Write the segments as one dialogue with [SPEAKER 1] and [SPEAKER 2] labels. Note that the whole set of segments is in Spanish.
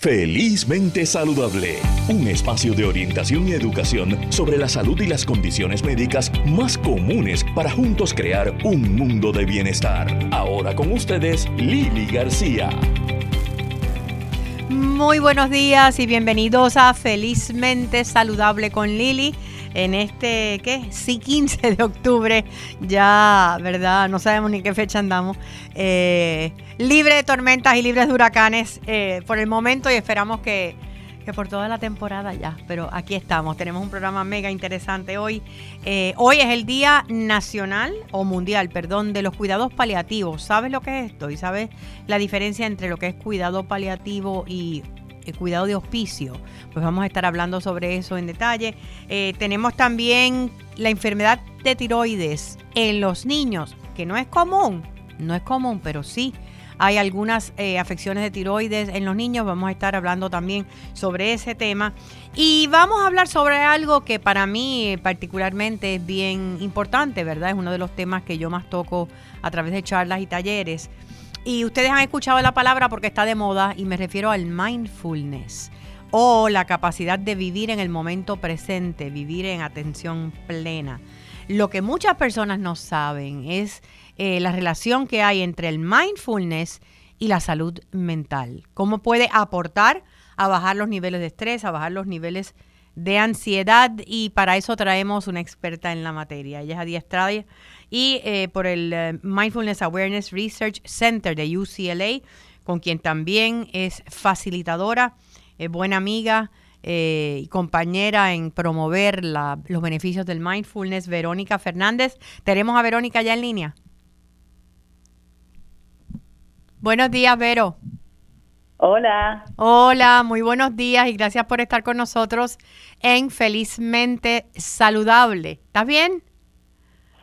[SPEAKER 1] Felizmente Saludable, un espacio de orientación y educación sobre la salud y las condiciones médicas más comunes para juntos crear un mundo de bienestar. Ahora con ustedes, Lili García.
[SPEAKER 2] Muy buenos días y bienvenidos a Felizmente Saludable con Lili en este, ¿qué? Sí, 15 de octubre, ya, ¿verdad? No sabemos ni qué fecha andamos. Eh, libre de tormentas y libres de huracanes eh, por el momento y esperamos que, que, por toda la temporada ya. Pero aquí estamos, tenemos un programa mega interesante hoy. Eh, hoy es el Día Nacional o Mundial, perdón, de los cuidados paliativos. ¿Sabes lo que es esto? ¿Y sabes la diferencia entre lo que es cuidado paliativo y cuidado de hospicio. Pues vamos a estar hablando sobre eso en detalle. Eh, tenemos también la enfermedad de tiroides en los niños, que no es común, no es común, pero sí hay algunas eh, afecciones de tiroides en los niños. Vamos a estar hablando también sobre ese tema. Y vamos a hablar sobre algo que para mí particularmente es bien importante, ¿verdad? Es uno de los temas que yo más toco a través de charlas y talleres. Y ustedes han escuchado la palabra porque está de moda y me refiero al mindfulness o la capacidad de vivir en el momento presente, vivir en atención plena. Lo que muchas personas no saben es eh, la relación que hay entre el mindfulness y la salud mental. Cómo puede aportar a bajar los niveles de estrés, a bajar los niveles de ansiedad y para eso traemos una experta en la materia. Ella es Adi Estrada y eh, por el eh, Mindfulness Awareness Research Center de UCLA, con quien también es facilitadora, buena amiga eh, y compañera en promover los beneficios del mindfulness, Verónica Fernández. Tenemos a Verónica ya en línea. Buenos días, Vero.
[SPEAKER 3] Hola.
[SPEAKER 2] Hola, muy buenos días y gracias por estar con nosotros en Felizmente Saludable. ¿Estás bien?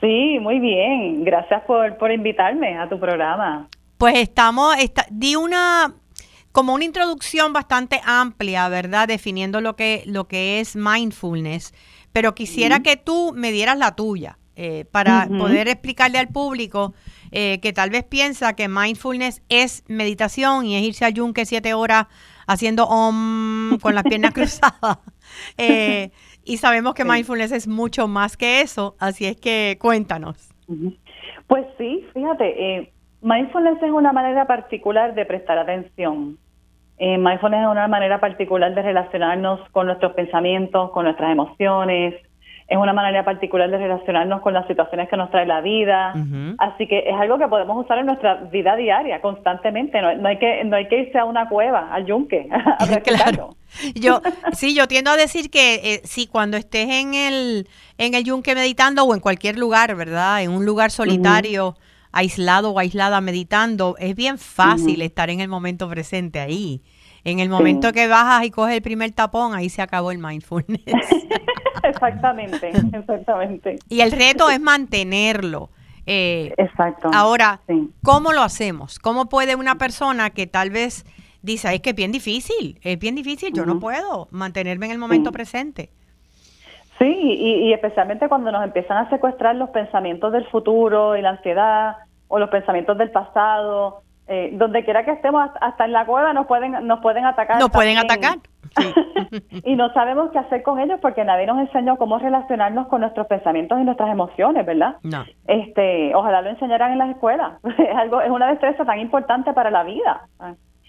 [SPEAKER 3] Sí, muy bien. Gracias por, por invitarme a tu programa.
[SPEAKER 2] Pues estamos, di una como una introducción bastante amplia, ¿verdad? Definiendo lo que, lo que es mindfulness, pero quisiera que tú me dieras la tuya eh, para poder explicarle al público eh, que tal vez piensa que mindfulness es meditación y es irse al yunque siete horas haciendo om con las piernas cruzadas. Eh, y sabemos que mindfulness es mucho más que eso, así es que cuéntanos.
[SPEAKER 3] Pues sí, fíjate, eh, mindfulness es una manera particular de prestar atención. Eh, mindfulness es una manera particular de relacionarnos con nuestros pensamientos, con nuestras emociones, es una manera particular de relacionarnos con las situaciones que nos trae la vida. Así que es algo que podemos usar en nuestra vida diaria constantemente. No, hay que no hay que irse a una cueva, al yunque, a
[SPEAKER 2] claro. Yo sí, yo tiendo a decir que eh, sí, cuando estés en el en el yunque meditando o en cualquier lugar, ¿verdad? En un lugar solitario, aislado o aislada meditando, es bien fácil estar en el momento presente ahí. En el momento que bajas y coges el primer tapón, ahí se acabó el mindfulness.
[SPEAKER 3] exactamente, exactamente.
[SPEAKER 2] Y el reto es mantenerlo.
[SPEAKER 3] Eh, Exacto.
[SPEAKER 2] Ahora, ¿cómo lo hacemos? ¿Cómo puede una persona que tal vez dice, es que es bien difícil, es bien difícil, yo no puedo mantenerme en el momento presente?
[SPEAKER 3] Sí, y, especialmente cuando nos empiezan a secuestrar los pensamientos del futuro y la ansiedad o los pensamientos del pasado, eh, donde quiera que estemos, hasta en la cueva nos pueden nos pueden atacar.
[SPEAKER 2] Nos pueden atacar.
[SPEAKER 3] y no sabemos qué hacer con ellos porque nadie nos enseñó cómo relacionarnos con nuestros pensamientos y nuestras emociones, ¿verdad?
[SPEAKER 2] No.
[SPEAKER 3] Este, ojalá lo enseñaran en las escuelas. es algo, es una destreza tan importante para la vida.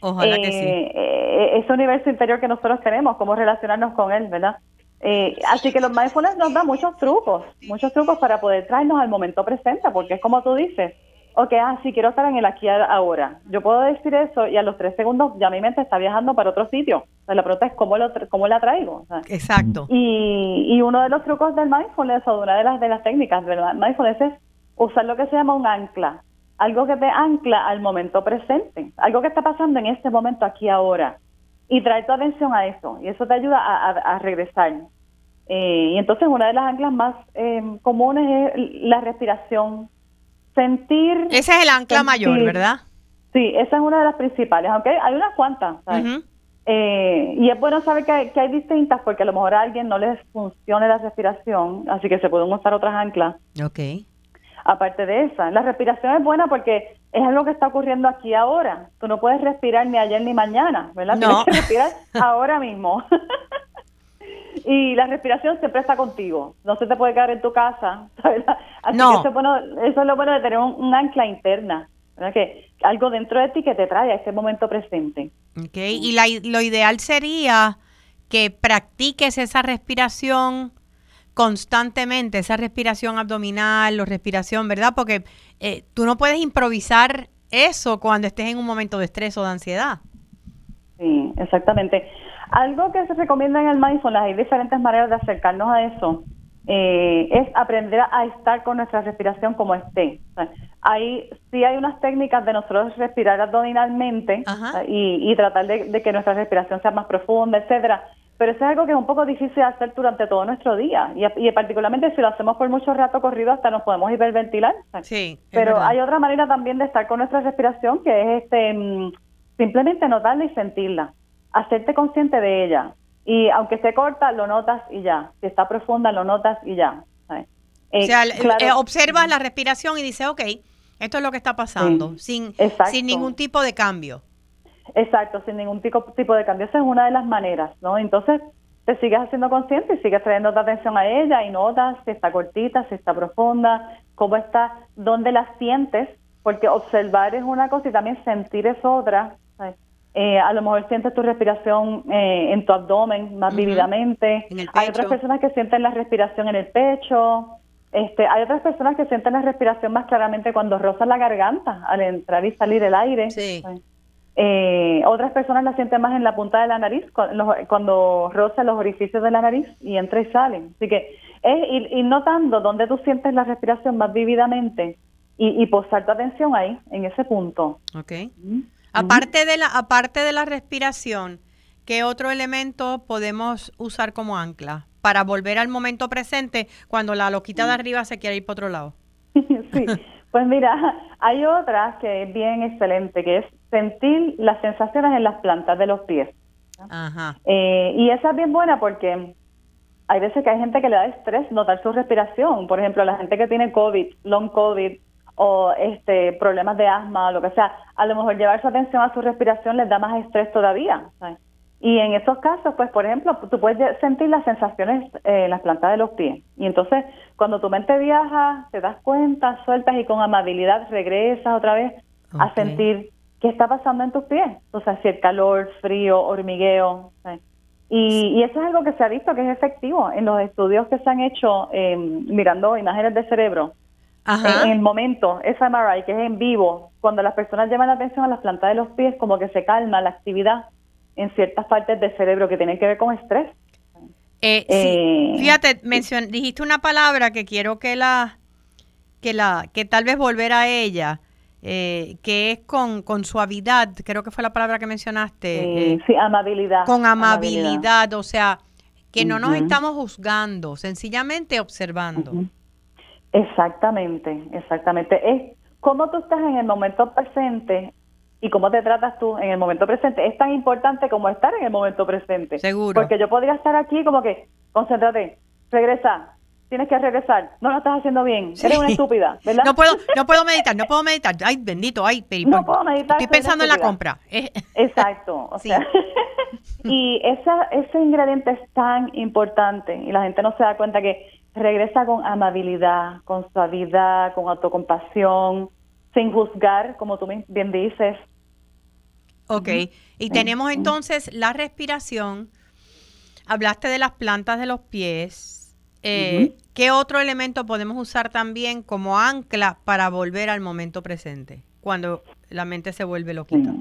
[SPEAKER 2] Ojalá que sí.
[SPEAKER 3] Eh, eh, ese universo interior que nosotros tenemos, cómo relacionarnos con él, ¿verdad? Eh, así que los mindfulness nos dan muchos trucos, muchos trucos para poder traernos al momento presente, porque es como tú dices, ok, ah, sí, quiero estar en el aquí ahora. Yo puedo decir eso y a los tres segundos ya mi mente está viajando para otro sitio. la pregunta es cómo, lo, cómo la traigo.
[SPEAKER 2] Exacto.
[SPEAKER 3] Y, y uno de los trucos del mindfulness o una de las, de las técnicas del mindfulness es usar lo que se llama un ancla. Algo que te ancla al momento presente. Algo que está pasando en este momento aquí ahora. Y trae tu atención a eso. Y eso te ayuda a, regresar. Eh, y entonces una de las anclas más eh, comunes es la respiración sentir...
[SPEAKER 2] Ese es el ancla mayor, ¿verdad?
[SPEAKER 3] Sí, esa es una de las principales, aunque hay unas cuantas. Eh, y es bueno saber que hay, distintas porque a lo mejor a alguien no les funcione la respiración, así que se pueden usar otras anclas.
[SPEAKER 2] Ok.
[SPEAKER 3] aparte de esa. La respiración es buena porque es algo que está ocurriendo aquí ahora. Tú no puedes respirar ni ayer ni mañana, ¿verdad?
[SPEAKER 2] No.
[SPEAKER 3] Tienes que respirar ahora mismo. y la respiración siempre está contigo. No se te puede quedar en tu casa, ¿sabes? Así
[SPEAKER 2] No.
[SPEAKER 3] que eso es, bueno, eso es lo bueno de tener un, un ancla interna, ¿verdad? Que algo dentro de ti que te trae a este momento presente.
[SPEAKER 2] Ok, Y la, lo ideal sería que practiques esa respiración constantemente, esa respiración abdominal o respiración, ¿verdad? Porque eh, tú no puedes improvisar eso cuando estés en un momento de estrés o de ansiedad.
[SPEAKER 3] Sí, exactamente. Algo que se recomienda en el mindfulness, hay diferentes maneras de acercarnos a eso, eh, es aprender a estar con nuestra respiración como esté. Hay, sí hay unas técnicas de nosotros respirar abdominalmente sea, y, y tratar de, de que nuestra respiración sea más profunda, etcétera. Pero eso es algo que es un poco difícil de hacer durante todo nuestro día y, y particularmente si lo hacemos por mucho rato corrido hasta nos podemos hiperventilar.
[SPEAKER 2] Sí.
[SPEAKER 3] pero
[SPEAKER 2] verdad.
[SPEAKER 3] hay otra manera también de estar con nuestra respiración que es este mm, simplemente notarla y sentirla, hacerte consciente de ella. Y aunque esté corta, lo notas y ya. Si está profunda, lo notas y ya. ¿sabes? Eh,
[SPEAKER 2] o sea,
[SPEAKER 3] claro,
[SPEAKER 2] eh, observas la respiración y dices, ok, esto es lo que está pasando,
[SPEAKER 3] Sí,
[SPEAKER 2] sin,
[SPEAKER 3] exacto.
[SPEAKER 2] sin ningún tipo de cambio.
[SPEAKER 3] Exacto, sin ningún tipo, tipo de cambio. Esa es una de las maneras, ¿no? Entonces, te sigues haciendo consciente y sigues trayendo atención a ella y notas si está cortita, si está profunda, cómo está, dónde la sientes, porque observar es una cosa y también sentir es otra. Eh, a lo mejor sientes tu respiración eh, en tu abdomen más
[SPEAKER 2] Ujú.
[SPEAKER 3] vívidamente.
[SPEAKER 2] En el
[SPEAKER 3] Hay otras personas que sienten la respiración en el pecho. Este, hay otras personas que sienten la respiración más claramente cuando rozan la garganta al entrar y salir el aire.
[SPEAKER 2] Sí.
[SPEAKER 3] Eh, otras personas la sienten más en la punta de la nariz, cuando roza los orificios de la nariz y entra y sale. Así que es ir, ir notando dónde tú sientes la respiración más vívidamente y, y posar tu atención ahí, en ese punto.
[SPEAKER 2] Ok.
[SPEAKER 3] Ujú.
[SPEAKER 2] Aparte de la, aparte de la respiración, ¿qué otro elemento podemos usar como ancla para volver al momento presente cuando la loquita de arriba se quiere ir para otro lado?
[SPEAKER 3] sí, pues mira, hay otra que es bien excelente, que es sentir las sensaciones en las plantas de los pies.
[SPEAKER 2] Ajá.
[SPEAKER 3] Eh, y esa es bien buena porque hay veces que hay gente que le da estrés notar su respiración. Por ejemplo, la gente que tiene COVID, long COVID o este problemas de asma o lo que sea, a lo mejor llevar su atención a su respiración les da más estrés todavía. ¿sabes? Y en esos casos, pues, por ejemplo, tú puedes sentir las sensaciones eh, en las plantas de los pies. Y entonces, cuando tu mente viaja, te das cuenta, sueltas y con amabilidad regresas otra vez a sentir qué está pasando en tus pies. O sea, si el calor, frío, hormigueo. ¿sabes? Y, y eso es algo que se ha visto que es efectivo en los estudios que se han hecho eh, mirando imágenes del cerebro.
[SPEAKER 2] Ajá.
[SPEAKER 3] En el momento, esa MRI, que es en vivo, cuando las personas llevan la atención a las plantas de los pies, como que se calma la actividad en ciertas partes del cerebro que tienen que ver con estrés.
[SPEAKER 2] Eh, sí,
[SPEAKER 3] Eh,
[SPEAKER 2] fíjate, mencion- dijiste una palabra que quiero que la, que la, que tal vez volver a ella, eh, que es con, con suavidad, creo que fue la palabra que mencionaste,
[SPEAKER 3] sí, amabilidad.
[SPEAKER 2] con amabilidad, o sea, que no nos estamos juzgando, sencillamente observando.
[SPEAKER 3] Ujú. Exactamente, exactamente. Es cómo tú estás en el momento presente y cómo te tratas tú en el momento presente. Es tan importante como estar en el momento presente.
[SPEAKER 2] Seguro.
[SPEAKER 3] Porque yo podría estar aquí como que, concéntrate, regresa, tienes que regresar, no lo estás haciendo bien,
[SPEAKER 2] Sí.
[SPEAKER 3] eres una estúpida, ¿verdad?
[SPEAKER 2] No puedo, no puedo meditar, no puedo meditar. Ay, bendito, ay, pero-
[SPEAKER 3] No puedo meditar,
[SPEAKER 2] Estoy pensando en la compra. Eh,
[SPEAKER 3] Exacto. O
[SPEAKER 2] Sí.
[SPEAKER 3] sea, y esa, ese ingrediente es tan importante y la gente no se da cuenta que regresa con amabilidad, con suavidad, con autocompasión, sin juzgar, como tú bien dices.
[SPEAKER 2] Ok, y tenemos entonces la respiración. Hablaste de las plantas de los pies. Eh. ¿Qué otro elemento podemos usar también como ancla para volver al momento presente? Cuando la mente se vuelve loquita.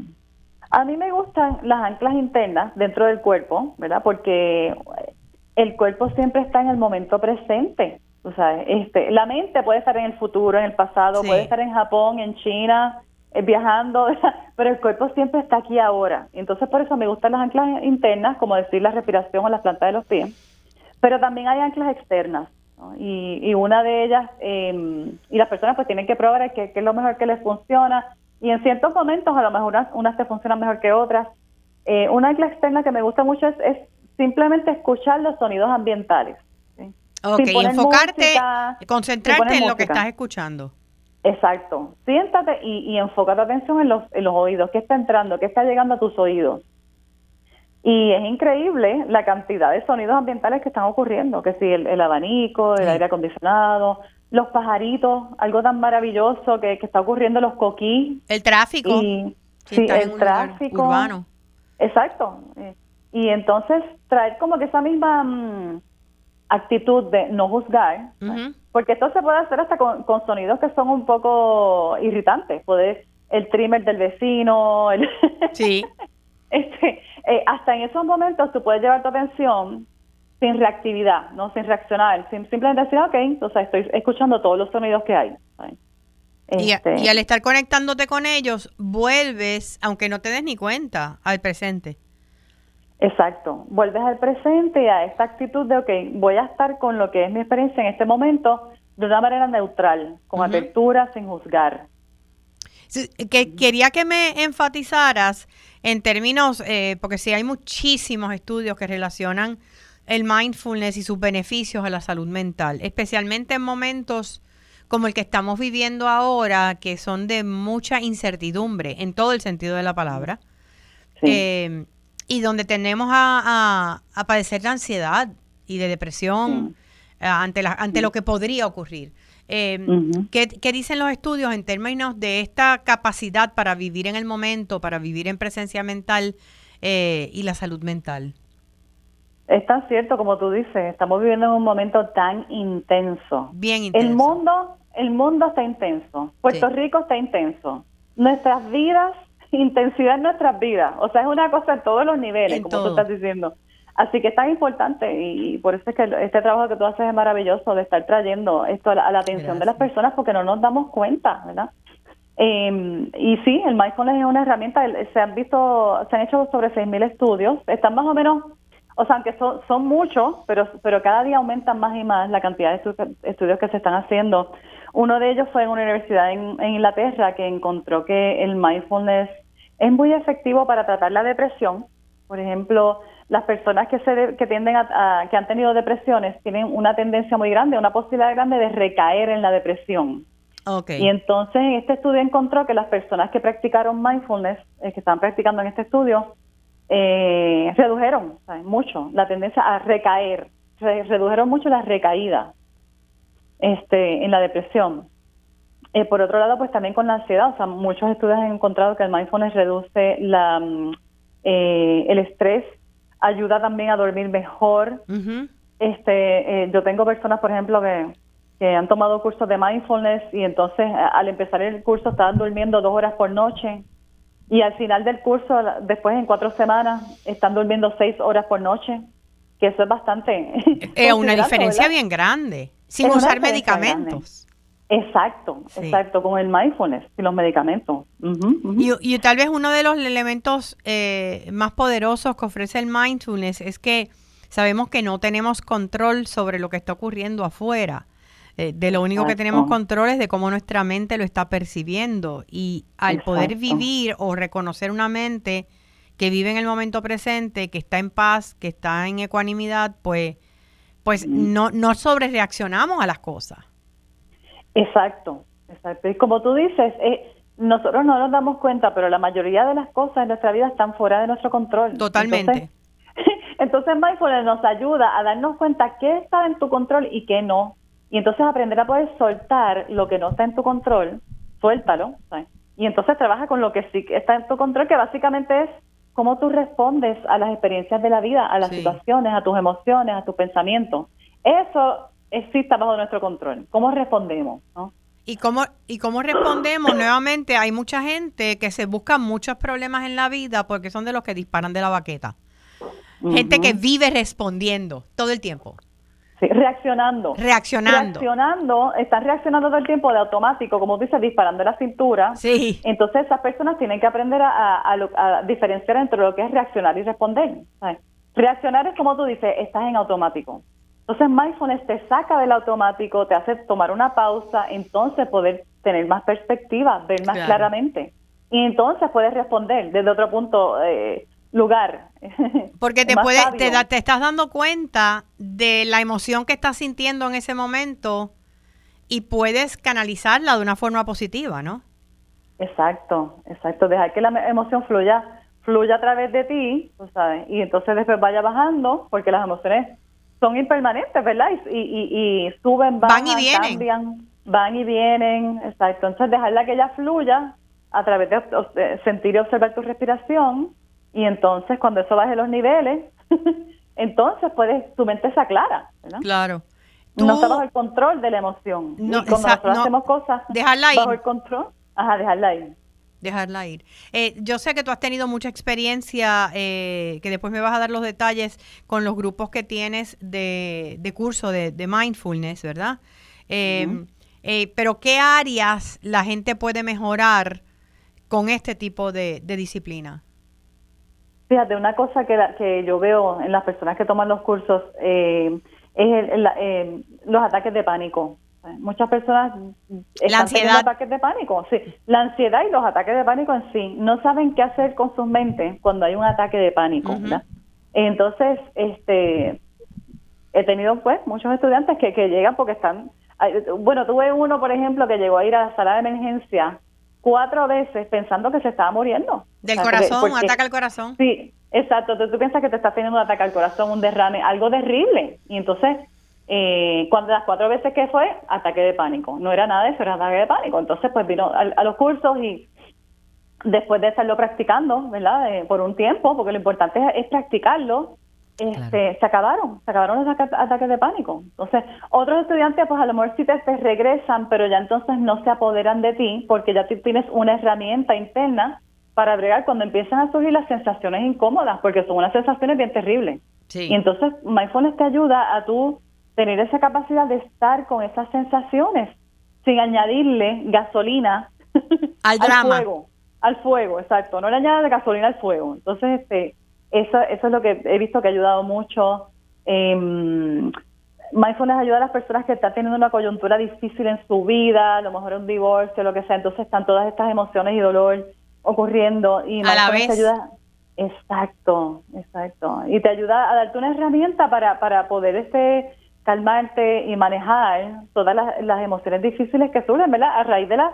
[SPEAKER 3] A mí me gustan las anclas internas dentro del cuerpo, ¿verdad? Porque el cuerpo siempre está en el momento presente. O sea, este, la mente puede estar en el futuro, en el pasado,
[SPEAKER 2] Sí.
[SPEAKER 3] puede estar en Japón, en China, eh, viajando, pero el cuerpo siempre está aquí ahora. Entonces, por eso me gustan las anclas internas, como decir la respiración o las plantas de los pies. Pero también hay anclas externas. ¿no? Y, y una de ellas, eh, y las personas pues tienen que probar qué qué es lo mejor que les funciona. Y en ciertos momentos a lo mejor unas, unas te funcionan mejor que otras. Eh, una ancla externa que me gusta mucho es, es simplemente escuchar los sonidos ambientales. ¿sí?
[SPEAKER 2] Ok, enfocarte,
[SPEAKER 3] música,
[SPEAKER 2] concentrarte en lo que estás escuchando.
[SPEAKER 3] Exacto. Siéntate y, y enfoca tu atención en los, en los oídos. ¿Qué está entrando? ¿Qué está llegando a tus oídos? Y es increíble la cantidad de sonidos ambientales que están ocurriendo, que si el, abanico, el aire acondicionado, los pajaritos, algo tan maravilloso que, está ocurriendo, los coquí.
[SPEAKER 2] El tráfico.
[SPEAKER 3] Y, sí, el tráfico. Urbano. Exacto. Y entonces traer como que esa misma mm, actitud de no juzgar, porque esto se puede hacer hasta con, sonidos que son un poco irritantes, poder el trimmer del vecino, el
[SPEAKER 2] sí.
[SPEAKER 3] este, eh, hasta en esos momentos tú puedes llevar tu atención sin reactividad, no sin reaccionar, sin, simplemente decir, ok, entonces estoy escuchando todos los sonidos que hay.
[SPEAKER 2] Este y, al estar conectándote con ellos, vuelves, aunque no te des ni cuenta, al presente.
[SPEAKER 3] Exacto, vuelves al presente y a esta actitud de, ok, voy a estar con lo que es mi experiencia en este momento de una manera neutral, con apertura, sin juzgar.
[SPEAKER 2] que, quería que me enfatizaras en términos, eh, porque sí hay muchísimos estudios que relacionan el mindfulness y sus beneficios a la salud mental, especialmente en momentos como el que estamos viviendo ahora, que son de mucha incertidumbre en todo el sentido de la palabra, eh, y donde tenemos a, padecer de ansiedad y de depresión eh, ante, la, ante lo que podría ocurrir. Eh, ¿qué, dicen los estudios en términos de esta capacidad para vivir en el momento, para vivir en presencia mental eh, y la salud mental?
[SPEAKER 3] Es tan cierto como tú dices, estamos viviendo en un momento tan intenso.
[SPEAKER 2] Bien intenso.
[SPEAKER 3] El mundo, el mundo está intenso. Puerto Rico está intenso. Nuestras vidas, intensidad en nuestras vidas. O sea, es una cosa en todos los niveles, como tú estás diciendo. Así que es tan importante y por eso es que este trabajo que tú haces es maravilloso de estar trayendo esto a la, atención de las personas porque no nos damos cuenta, ¿verdad? Eh, y sí, el mindfulness es una herramienta, se han visto, se han hecho sobre 6.000 estudios, están más o menos, o sea, aunque son, son muchos, pero, pero cada día aumentan más y más la cantidad de estudios que se están haciendo. Uno de ellos fue en una universidad en Inglaterra que encontró que el mindfulness es muy efectivo para tratar la depresión. Por ejemplo, las personas que se que tienden a, que han tenido depresiones tienen una tendencia muy grande, una posibilidad grande de recaer en la depresión.
[SPEAKER 2] Okay.
[SPEAKER 3] Y entonces este estudio encontró que las personas que practicaron mindfulness, eh, que están practicando en este estudio, eh, redujeron mucho la tendencia a recaer, redujeron mucho la recaída este, en la depresión. Eh, por otro lado, pues también con la ansiedad, o sea, muchos estudios han encontrado que el mindfulness reduce la, mm, el estrés ayuda también a dormir mejor. Este, eh, yo tengo personas, por ejemplo, que, que han tomado cursos de mindfulness y entonces al empezar el curso estaban durmiendo dos horas por noche y al final del curso, después en cuatro semanas, están durmiendo seis horas por noche, que eso es bastante.
[SPEAKER 2] Es una diferencia bien grande, sin usar medicamentos.
[SPEAKER 3] Exacto, exacto, con el mindfulness y los medicamentos.
[SPEAKER 2] Y, tal vez uno de los elementos eh, más poderosos que ofrece el mindfulness es que sabemos que no tenemos control sobre lo que está ocurriendo afuera. Eh, de lo único que tenemos control es de cómo nuestra mente lo está percibiendo. Y al poder vivir o reconocer una mente que vive en el momento presente, que está en paz, que está en ecuanimidad, pues, pues no, no sobre reaccionamos a las cosas.
[SPEAKER 3] Exacto, exacto. Y como tú dices, eh, nosotros no nos damos cuenta, pero la mayoría de las cosas en nuestra vida están fuera de nuestro control.
[SPEAKER 2] Totalmente.
[SPEAKER 3] Entonces, entonces mindfulness nos ayuda a darnos cuenta qué está en tu control y qué no. Y entonces aprender a poder soltar lo que no está en tu control, suéltalo. Y entonces trabaja con lo que sí está en tu control, que básicamente es cómo tú respondes a las experiencias de la vida, a las situaciones, a tus emociones, a tus pensamientos. Eso exista bajo nuestro control. ¿Cómo respondemos? ¿no?
[SPEAKER 2] ¿Y cómo, ¿Y cómo respondemos? Nuevamente, hay mucha gente que se busca muchos problemas en la vida porque son de los que disparan de la baqueta. Gente que vive respondiendo todo el tiempo.
[SPEAKER 3] Sí, reaccionando.
[SPEAKER 2] Reaccionando.
[SPEAKER 3] Reaccionando, están reaccionando todo el tiempo de automático, como dices, disparando la cintura.
[SPEAKER 2] Sí.
[SPEAKER 3] Entonces esas personas tienen que aprender a, a, diferenciar entre lo que es reaccionar y responder. Reaccionar es como tú dices, estás en automático. Entonces mindfulness te saca del automático, te hace tomar una pausa, entonces poder tener más perspectiva, ver más claramente. Y entonces puedes responder desde otro punto, eh, lugar.
[SPEAKER 2] Porque te, puede, te, te, estás dando cuenta de la emoción que estás sintiendo en ese momento y puedes canalizarla de una forma positiva, ¿no?
[SPEAKER 3] Exacto, exacto. Dejar que la emoción fluya, fluya a través de ti, tú sabes, y entonces después vaya bajando, porque las emociones son impermanentes, ¿verdad? Y, y, y suben, bajan,
[SPEAKER 2] van y vienen.
[SPEAKER 3] cambian, van y vienen, exacto. Entonces dejarla que ella fluya a través de sentir y observar tu respiración, y entonces cuando eso baje los niveles, entonces puedes, tu mente se aclara, ¿verdad?
[SPEAKER 2] Claro.
[SPEAKER 3] no está bajo el control de la emoción.
[SPEAKER 2] No,
[SPEAKER 3] y cuando nosotros hacemos cosas
[SPEAKER 2] dejarla
[SPEAKER 3] bajo el control, ajá, dejarla ir.
[SPEAKER 2] Dejarla ir. Eh, yo sé que tú has tenido mucha experiencia, eh, que después me vas a dar los detalles con los grupos que tienes de, de curso de, de, mindfulness, ¿verdad? Eh, pero ¿qué áreas la gente puede mejorar con este tipo de, de disciplina?
[SPEAKER 3] Fíjate, una cosa que, que yo veo en las personas que toman los cursos eh, es el, eh, los ataques de pánico. Muchas personas
[SPEAKER 2] la ansiedad.
[SPEAKER 3] ataques de pánico, sí. La ansiedad y los ataques de pánico en sí no saben qué hacer con sus mentes cuando hay un ataque de pánico. Entonces, este, he tenido pues muchos estudiantes que, que llegan porque están, bueno, tuve uno, por ejemplo, que llegó a ir a la sala de emergencia cuatro veces pensando que se estaba muriendo.
[SPEAKER 2] Del corazón, un ataque al corazón.
[SPEAKER 3] Sí, exacto. Tú, piensas que te estás teniendo un ataque al corazón, un derrame, algo terrible. Y entonces, eh, cuando las cuatro veces que fue, ataque de pánico. No era nada de eso, era ataque de pánico. Entonces, pues vino a, los cursos y después de estarlo practicando, ¿verdad? Eh, por un tiempo, porque lo importante es, es practicarlo, este, se acabaron, se acabaron los ataques de pánico. Entonces, otros estudiantes, pues a lo mejor sí te, regresan, pero ya entonces no se apoderan de ti porque ya tú tienes una herramienta interna para bregar cuando empiezan a surgir las sensaciones incómodas, porque son unas sensaciones bien terribles. Y entonces, mindfulness te ayuda a tú tener esa capacidad de estar con esas sensaciones sin añadirle gasolina
[SPEAKER 2] al,
[SPEAKER 3] fuego. Al fuego, exacto. No le añades gasolina al fuego. Entonces, este eso, eso es lo que he visto que ha ayudado mucho. Eh, mindfulness ayuda a las personas que están teniendo una coyuntura difícil en su vida, a lo mejor un divorcio, lo que sea. Entonces están todas estas emociones y dolor ocurriendo. Y
[SPEAKER 2] a la vez.
[SPEAKER 3] ayuda. Exacto, exacto. Y te ayuda a darte una herramienta para, para poder este calmarte y manejar todas las, emociones difíciles que surgen, ¿verdad? A raíz de las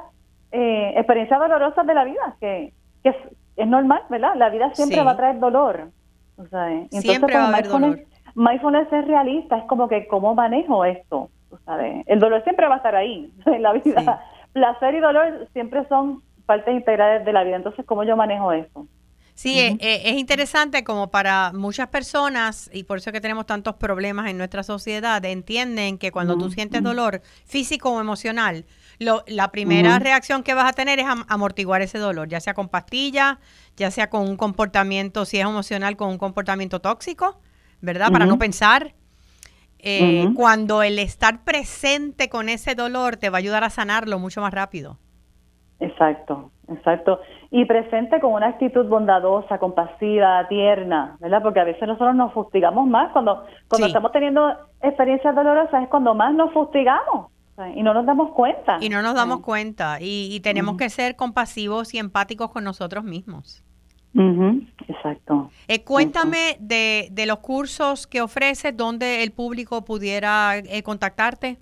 [SPEAKER 3] eh, experiencias dolorosas de la vida, que, que, es normal, ¿verdad? La vida siempre va a traer dolor. O sea, entonces,
[SPEAKER 2] siempre va a haber dolor.
[SPEAKER 3] Mindfulness es realista, es como que cómo manejo esto, ¿sabes? El dolor siempre va a estar ahí en la vida. Placer y dolor siempre son partes integrales de la vida. Entonces, ¿cómo yo manejo eso?
[SPEAKER 2] Sí, eh, eh, es, interesante como para muchas personas, y por eso que tenemos tantos problemas en nuestra sociedad, entienden que cuando tú sientes dolor físico o emocional, la primera reacción que vas a tener es amortiguar ese dolor, ya sea con pastillas, ya sea con un comportamiento, si es emocional, con un comportamiento tóxico, ¿verdad? Para no pensar. Eh, cuando el estar presente con ese dolor te va a ayudar a sanarlo mucho más rápido.
[SPEAKER 3] Exacto, exacto. Y presente con una actitud bondadosa, compasiva, tierna, ¿verdad? Porque a veces nosotros nos fustigamos más. Cuando, cuando estamos teniendo experiencias dolorosas es cuando más nos fustigamos. Y no nos damos cuenta.
[SPEAKER 2] Y no nos damos cuenta. Y, tenemos que ser compasivos y empáticos con nosotros mismos.
[SPEAKER 3] Exacto.
[SPEAKER 2] Eh, cuéntame De, de, los cursos que ofreces, donde el público pudiera eh, contactarte.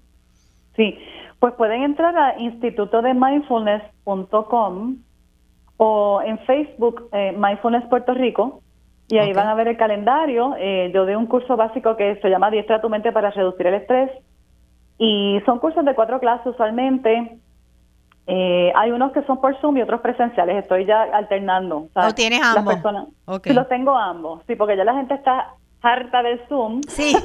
[SPEAKER 3] Sí, pues pueden entrar a institutodemindfulness.com o en Facebook eh, Mindfulness Puerto Rico y ahí van a ver el calendario. yo doy un curso básico que se llama Diestra tu mente para reducir el estrés y son cursos de cuatro clases usualmente. Eh, hay unos que son por Zoom y otros presenciales. Estoy ya alternando.
[SPEAKER 2] ¿O tienes ambos?
[SPEAKER 3] Sí, los tengo ambos. Sí, porque ya la gente está harta del Zoom.
[SPEAKER 2] Sí.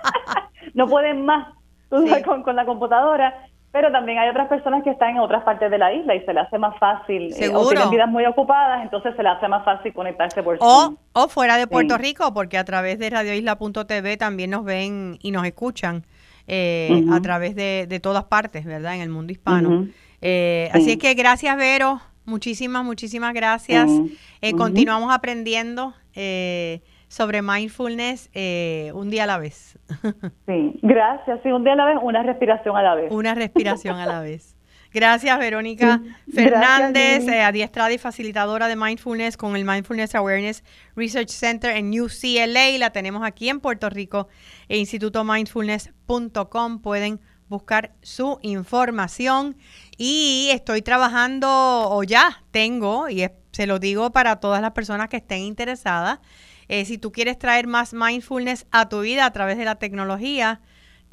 [SPEAKER 3] no pueden más con, la computadora. Pero también hay otras personas que están en otras partes de la isla y se le hace más fácil.
[SPEAKER 2] Eh, o
[SPEAKER 3] tienen vidas muy ocupadas, entonces se le hace más fácil conectarse por
[SPEAKER 2] Zoom. O fuera de Puerto Rico, porque a través de radioisla.tv también nos ven y nos escuchan eh, a través de, de, todas partes, ¿verdad? En el mundo hispano. eh, Así es que gracias, Vero. Muchísimas, muchísimas gracias. Eh, continuamos aprendiendo eh, sobre mindfulness eh, un día a la vez.
[SPEAKER 3] sí, gracias. Sí, un día a la vez, una respiración a la vez.
[SPEAKER 2] Una respiración a la vez. Gracias, Verónica Fernández, eh, adiestrada y facilitadora de Mindfulness con el Mindfulness Awareness Research Center en UCLA. La tenemos aquí en Puerto Rico e institutomindfulness.com. Pueden buscar su información y estoy trabajando o ya tengo y se lo digo para todas las personas que estén interesadas. Eh, si tú quieres traer más mindfulness a tu vida a través de la tecnología,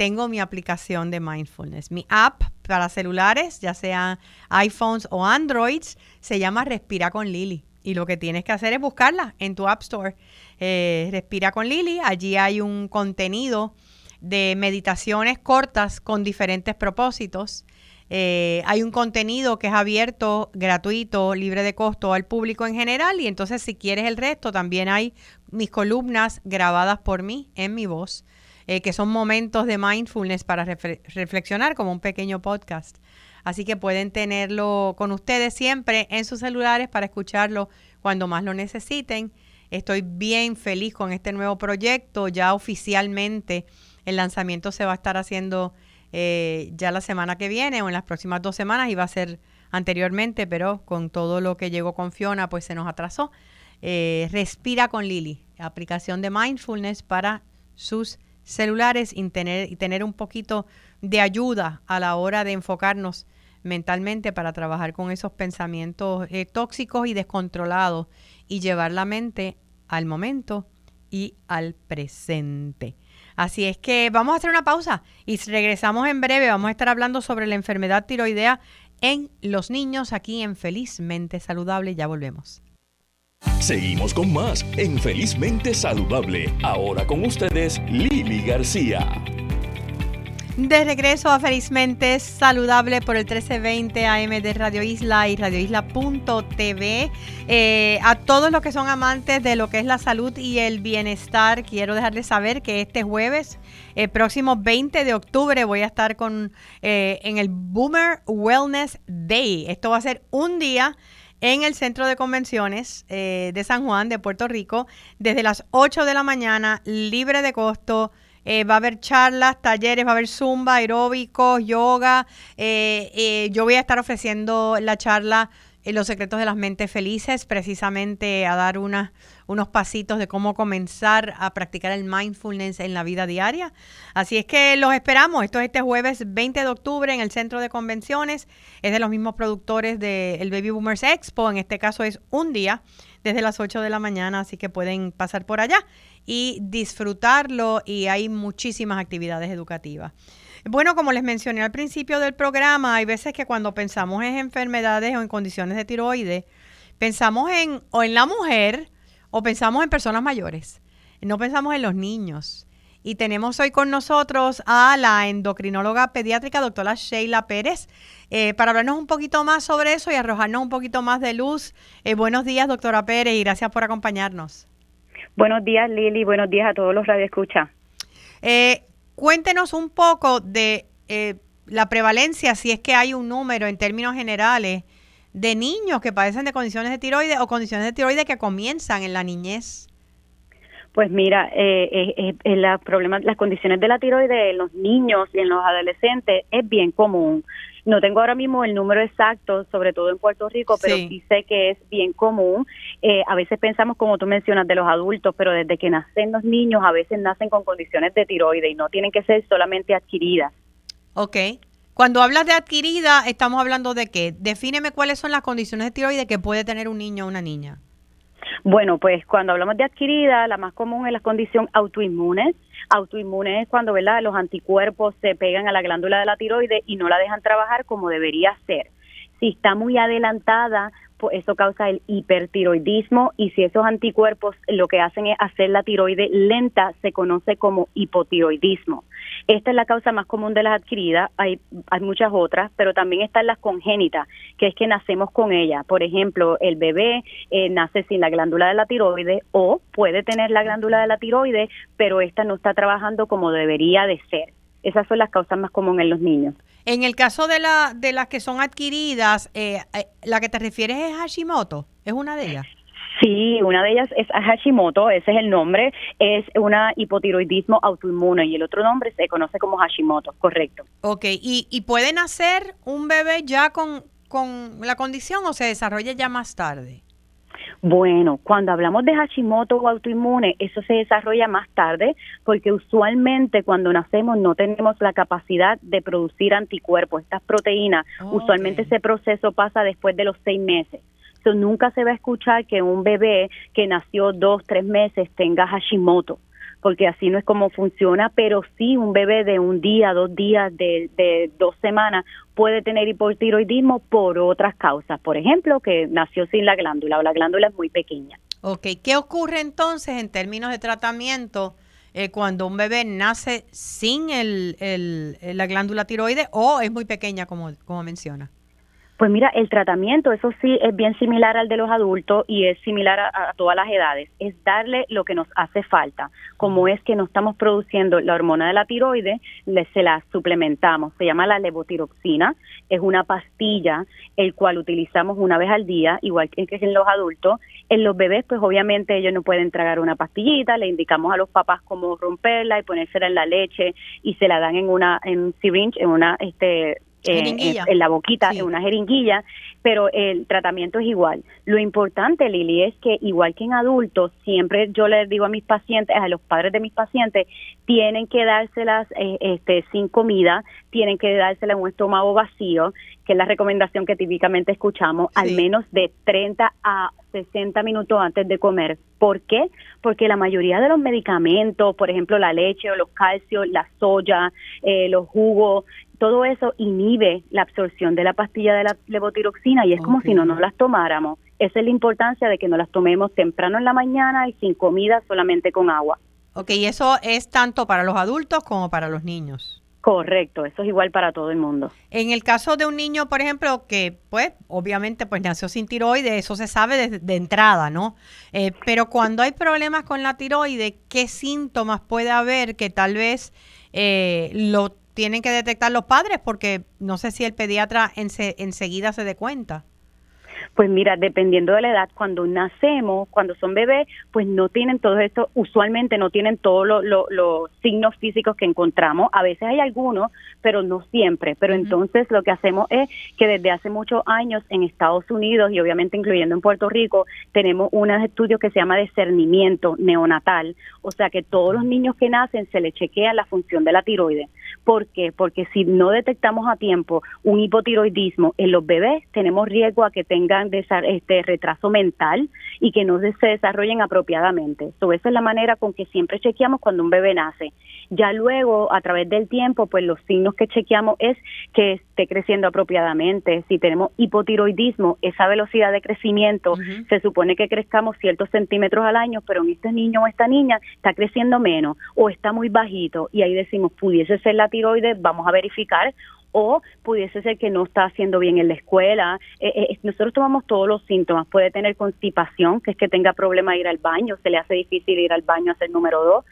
[SPEAKER 2] tengo mi aplicación de mindfulness. Mi app para celulares, ya sean iPhones o Androids, se llama Respira con Lili. Y lo que tienes que hacer es buscarla en tu App Store. Eh, Respira con Lili. Allí hay un contenido de meditaciones cortas con diferentes propósitos. Eh, hay un contenido que es abierto, gratuito, libre de costo al público en general y entonces si quieres el resto también hay mis columnas grabadas por mí en mi voz, eh, que son momentos de mindfulness para reflexionar como un pequeño podcast. Así que pueden tenerlo con ustedes siempre en sus celulares para escucharlo cuando más lo necesiten. Estoy bien feliz con este nuevo proyecto. Ya oficialmente el lanzamiento se va a estar haciendo eh, ya la semana que viene o en las próximas dos semanas. Iba a ser anteriormente, pero con todo lo que llegó con Fiona, pues se nos atrasó. Eh, Respira con Lili, aplicación de mindfulness para sus celulares y tener, y tener un poquito de ayuda a la hora de enfocarnos mentalmente para trabajar con esos pensamientos eh, tóxicos y descontrolados y llevar la mente al momento y al presente. Así es que vamos a hacer una pausa y regresamos en breve. Vamos a estar hablando sobre la enfermedad tiroidea en los niños aquí en Felizmente Saludable. Ya volvemos.
[SPEAKER 1] Seguimos con más en Felizmente Saludable. Ahora con ustedes, Lili García.
[SPEAKER 2] De regreso a Felizmente Saludable por el 1320 AM de Radio Isla y radioisla.tv. Eh, a todos los que son amantes de lo que es la salud y el bienestar, quiero dejarles saber que este jueves, el próximo 20 de octubre, voy a estar con eh, en el Boomer Wellness Day. Esto va a ser un día en el Centro de Convenciones eh, de San Juan, de Puerto Rico, desde las 8 de la mañana, libre de costo eh, va a haber charlas, talleres, va a haber zumba, aeróbicos, yoga. Eh, eh, yo voy a estar ofreciendo la charla Los secretos de las mentes felices, precisamente a dar unos pasitos de cómo comenzar a practicar el mindfulness en la vida diaria. Así es que los esperamos. Esto es este jueves 20 de octubre en el Centro de Convenciones. Es de los mismos productores del Baby Boomers Expo. En este caso es un día desde las 8 de la mañana, así que pueden pasar por allá y disfrutarlo y hay muchísimas actividades educativas. Bueno, como les mencioné al principio del programa, hay veces que cuando pensamos en enfermedades o en condiciones de tiroides, pensamos en o en la mujer o pensamos en personas mayores. No pensamos en los niños. Y tenemos hoy con nosotros a la endocrinóloga pediátrica, doctora Sheila Pérez, eh, para hablarnos un poquito más sobre eso y arrojarnos un poquito más de luz. Eh, buenos días, doctora Pérez, y gracias por acompañarnos.
[SPEAKER 4] Buenos días, Lili. Buenos días a todos los radioescuchas.
[SPEAKER 2] Eh, cuéntenos un poco de eh, la prevalencia, si es que hay un número en términos generales de niños que padecen de condiciones de tiroides o condiciones de tiroides que comienzan en la niñez.
[SPEAKER 4] Pues mira, eh, eh, eh la las condiciones de la tiroides en los niños y en los adolescentes es bien común. No tengo ahora mismo el número exacto, sobre todo en Puerto Rico, pero sí, sé que es bien común. Eh, a veces pensamos, como tú mencionas, de los adultos, pero desde que nacen los niños, a veces nacen con condiciones de tiroides y no tienen que ser solamente adquiridas.
[SPEAKER 2] Ok. Cuando hablas de adquirida, estamos hablando de qué? Defíneme cuáles son las condiciones de tiroides que puede tener un niño o una niña.
[SPEAKER 4] Bueno, pues cuando hablamos de adquirida, la más común es la condición autoinmune. Autoinmune es cuando ¿verdad? los anticuerpos se pegan a la glándula de la tiroides y no la dejan trabajar como debería ser. Si está muy adelantada, pues eso causa el hipertiroidismo y si esos anticuerpos lo que hacen es hacer la tiroide lenta, se conoce como hipotiroidismo. Esta es la causa más común de las adquiridas, hay, hay muchas otras, pero también están las congénitas, que es que nacemos con ella. Por ejemplo, el bebé eh, nace sin la glándula de la tiroide o puede tener la glándula de la tiroide, pero esta no está trabajando como debería de ser. Esas son las causas más comunes en los niños.
[SPEAKER 2] En el caso de, la, de las que son adquiridas, eh, eh, ¿la que te refieres es Hashimoto? ¿Es una de ellas?
[SPEAKER 4] Sí, una de ellas es Hashimoto, ese es el nombre, es una hipotiroidismo autoinmune y el otro nombre se conoce como Hashimoto, correcto.
[SPEAKER 2] Ok, ¿y, y puede nacer un bebé ya con, con la condición o se desarrolla ya más tarde?
[SPEAKER 4] Bueno, cuando hablamos de Hashimoto o autoinmune, eso se desarrolla más tarde porque usualmente cuando nacemos no tenemos la capacidad de producir anticuerpos, estas proteínas. Usualmente ese proceso pasa después de los seis meses. So, nunca se va a escuchar que un bebé que nació dos, tres meses tenga Hashimoto porque así no es como funciona, pero sí un bebé de un día, dos días, de, dos semanas puede tener hipotiroidismo por otras causas. Por ejemplo, que nació sin la glándula o la glándula es muy pequeña.
[SPEAKER 2] Ok, ¿qué ocurre entonces en términos de tratamiento eh, cuando un bebé nace sin el, la glándula tiroides o es muy pequeña, como, como menciona?
[SPEAKER 4] Pues mira, el tratamiento, eso sí, es bien similar al de los adultos y es similar a, todas las edades. Es darle lo que nos hace falta. Como es que no estamos produciendo la hormona de la tiroides, le, se la suplementamos. Se llama la levotiroxina. Es una pastilla, el cual utilizamos una vez al día, igual que en los adultos. En los bebés, pues obviamente ellos no pueden tragar una pastillita. Le indicamos a los papás cómo romperla y ponérsela en la leche y se la dan en una en syringe, en una este eh, en, la boquita, en una jeringuilla, pero el tratamiento es igual. Lo importante, Lili, es que igual que en adultos, siempre yo les digo a mis pacientes, a los padres de mis pacientes, tienen que dárselas eh, este, sin comida, tienen que dárselas en un estómago vacío, que es la recomendación que típicamente escuchamos, al menos de 30 a 60 minutos antes de comer. ¿Por qué? Porque la mayoría de los medicamentos, por ejemplo la leche o los calcios, la soya, eh, los jugos, todo eso inhibe la absorción de la pastilla de la levotiroxina y es como si no nos las tomáramos. Esa es la importancia de que no las tomemos temprano en la mañana y sin comida, solamente con agua.
[SPEAKER 2] Ok, y eso es tanto para los adultos como para los niños.
[SPEAKER 4] Correcto, eso es igual para todo el mundo.
[SPEAKER 2] En el caso de un niño, por ejemplo, que pues obviamente pues nació sin tiroides, eso se sabe de, entrada, ¿no? Eh, pero cuando hay problemas con la tiroides, ¿qué síntomas puede haber que tal vez eh, lo tienen que detectar los padres porque no sé si el pediatra enseguida se dé cuenta.
[SPEAKER 4] Pues mira, dependiendo de la edad, cuando nacemos, cuando son bebés, pues no tienen todo esto, usualmente no tienen todos los signos físicos que encontramos. A veces hay algunos, pero no siempre. Pero entonces lo que hacemos es que desde hace muchos años en Estados Unidos y obviamente incluyendo en Puerto Rico, tenemos unos estudios que se llama discernimiento neonatal. O sea que todos los niños que nacen se les chequea la función de la tiroides. ¿Por qué? Porque si no detectamos a tiempo un hipotiroidismo en los bebés, tenemos riesgo a que tengan este retraso mental y que no se desarrollen apropiadamente. So, esa es la manera con que siempre chequeamos cuando un bebé nace. Ya luego, a través del tiempo, pues los signos que chequeamos es que esté creciendo apropiadamente. Si tenemos hipotiroidismo, esa velocidad de crecimiento, se supone que crezcamos ciertos centímetros al año, pero en este niño o esta niña está creciendo menos o está muy bajito y ahí decimos, pudiese ser la tiroides, vamos a verificar o pudiese ser que no está haciendo bien en la escuela. Eh, eh, nosotros tomamos todos los síntomas. Puede tener constipación, que es que tenga problema de ir al baño, se le hace difícil ir al baño a hacer número dos.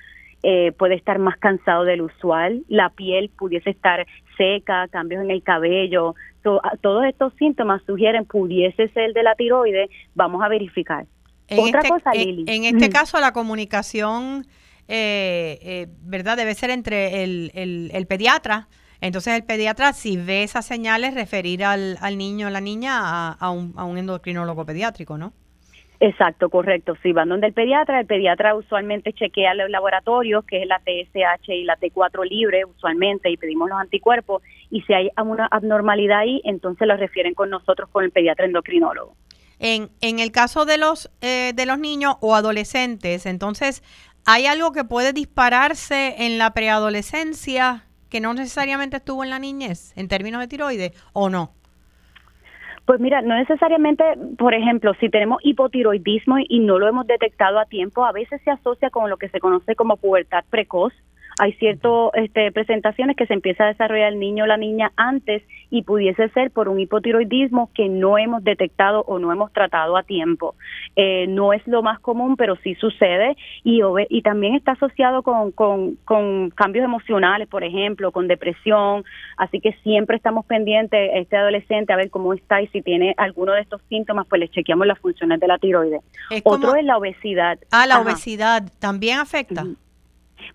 [SPEAKER 4] Eh, puede estar más cansado del usual, la piel pudiese estar seca, cambios en el cabello. todos estos síntomas sugieren pudiese ser de la tiroides. Vamos a verificar.
[SPEAKER 2] Otra este, cosa, Lili. En, este caso, la comunicación, ¿verdad? Debe ser entre el, el, el pediatra entonces el pediatra, si ve esas señales, referir al, al niño o la niña a, un, a un endocrinólogo pediátrico, ¿no?
[SPEAKER 4] Exacto, correcto. Si van donde el pediatra, el pediatra usualmente chequea los laboratorios, que es la TSH y la T4 libre usualmente, y pedimos los anticuerpos, y si hay una abnormalidad ahí, entonces lo refieren con nosotros, con el pediatra endocrinólogo.
[SPEAKER 2] En, en el caso de los, eh, de los niños o adolescentes, entonces, ¿hay algo que puede dispararse en la preadolescencia? que no necesariamente estuvo en la niñez en términos de tiroides o no?
[SPEAKER 4] Pues mira, no necesariamente, por ejemplo, si tenemos hipotiroidismo y no lo hemos detectado a tiempo, a veces se asocia con lo que se conoce como pubertad precoz, hay ciertas este, presentaciones que se empieza a desarrollar el niño o la niña antes y pudiese ser por un hipotiroidismo que no hemos detectado o no hemos tratado a tiempo. Eh, no es lo más común, pero sí sucede y, y también está asociado con, con, con cambios emocionales, por ejemplo, con depresión. Así que siempre estamos pendientes a este adolescente a ver cómo está y si tiene alguno de estos síntomas, pues le chequeamos las funciones de la tiroides. Otro es la obesidad.
[SPEAKER 2] Ah, la obesidad también afecta.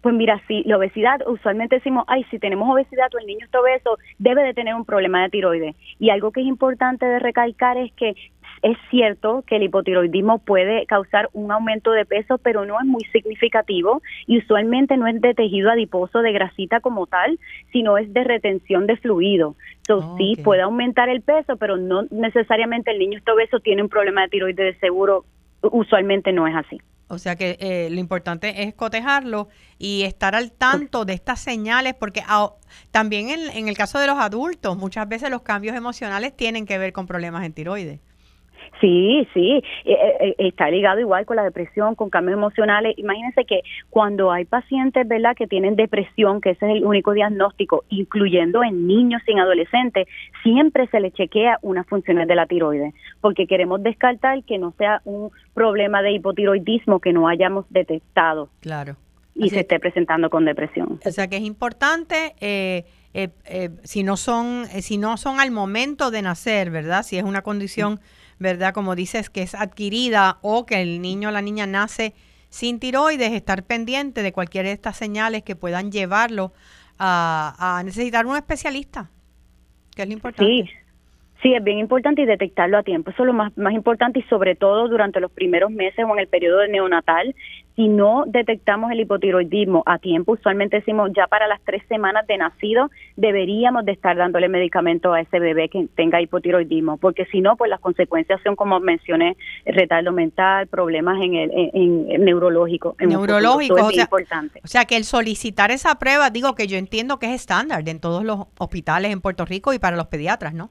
[SPEAKER 4] Pues mira, sí, la obesidad, usualmente decimos, ay, si tenemos obesidad o el niño está obeso, debe de tener un problema de tiroides. Y algo que es importante de recalcar es que Es cierto que el hipotiroidismo puede causar un aumento de peso, pero no es muy significativo y usualmente no es de tejido adiposo de grasita como tal, sino es de retención de fluido. So, Sí, puede aumentar el peso, pero no necesariamente el niño está obeso tiene un problema de tiroides de seguro. Usualmente no es así.
[SPEAKER 2] O sea que eh, lo importante es cotejarlo y estar al tanto de estas señales, porque también en, en, el caso de los adultos, muchas veces los cambios emocionales tienen que ver con problemas en tiroides.
[SPEAKER 4] Sí, sí, eh, eh, eh, está ligado igual con la depresión, con cambios emocionales. Imagínense que cuando hay pacientes, ¿verdad?, que tienen depresión, que ese es el único diagnóstico, incluyendo en niños y en adolescentes, siempre se le chequea unas funciones de la tiroides, porque queremos descartar que no sea un problema de hipotiroidismo que no hayamos detectado.
[SPEAKER 2] Claro.
[SPEAKER 4] Y se esté presentando con depresión.
[SPEAKER 2] O sea que es importante si no son si no son al momento de nacer, ¿verdad? Si es una condición ¿verdad? Como dices, que es adquirida o que el niño o la niña nace sin tiroides, estar pendiente de cualquiera de estas señales que puedan llevarlo a, necesitar un especialista, que es lo importante.
[SPEAKER 4] Sí. Sí, es bien importante y detectarlo a tiempo. Eso es lo más, más importante y sobre todo durante los primeros meses o en el periodo neonatal, si no detectamos el hipotiroidismo a tiempo, usualmente decimos ya para las tres semanas de nacido deberíamos de estar dándole medicamento a ese bebé que tenga hipotiroidismo, porque si no, pues las consecuencias son como mencioné, retardo mental, problemas en el en, neurológico.
[SPEAKER 2] neurológico, o sea, importante. O sea que el solicitar esa prueba, digo que yo entiendo que es estándar en todos los hospitales en Puerto Rico y para los pediatras, ¿no?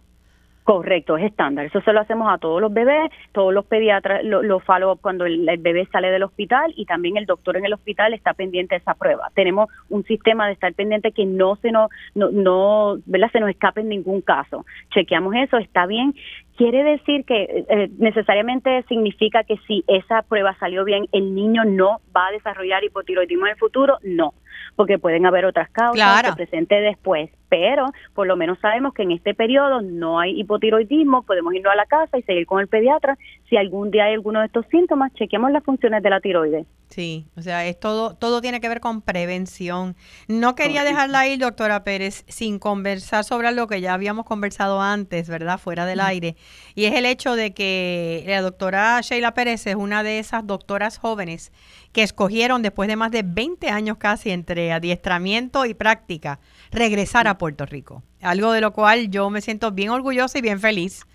[SPEAKER 4] Correcto, es estándar. Eso se lo hacemos a todos los bebés, todos los pediatras lo, lo follow cuando el, bebé sale del hospital y también el doctor en el hospital está pendiente de esa prueba. Tenemos un sistema de estar pendiente que no se nos, no, no ¿verdad? se nos escape en ningún caso. Chequeamos eso, está bien. Quiere decir que eh, necesariamente significa que si esa prueba salió bien, el niño no va a desarrollar hipotiroidismo en el futuro, no porque pueden haber otras causas que presente después, pero por lo menos sabemos que en este periodo no hay hipotiroidismo, podemos irnos a la casa y seguir con el pediatra. Si algún día hay alguno de estos síntomas, chequeemos las funciones de la tiroides.
[SPEAKER 2] Sí, o sea, es todo, todo tiene que ver con prevención. No quería dejarla ir, doctora Pérez, sin conversar sobre lo que ya habíamos conversado antes, ¿verdad? Fuera del aire. Y es el hecho de que la doctora Sheila Pérez es una de esas doctoras jóvenes que escogieron después de más de 20 años casi entre adiestramiento y práctica regresar a Puerto Rico. Algo de lo cual yo me siento bien orgullosa y bien feliz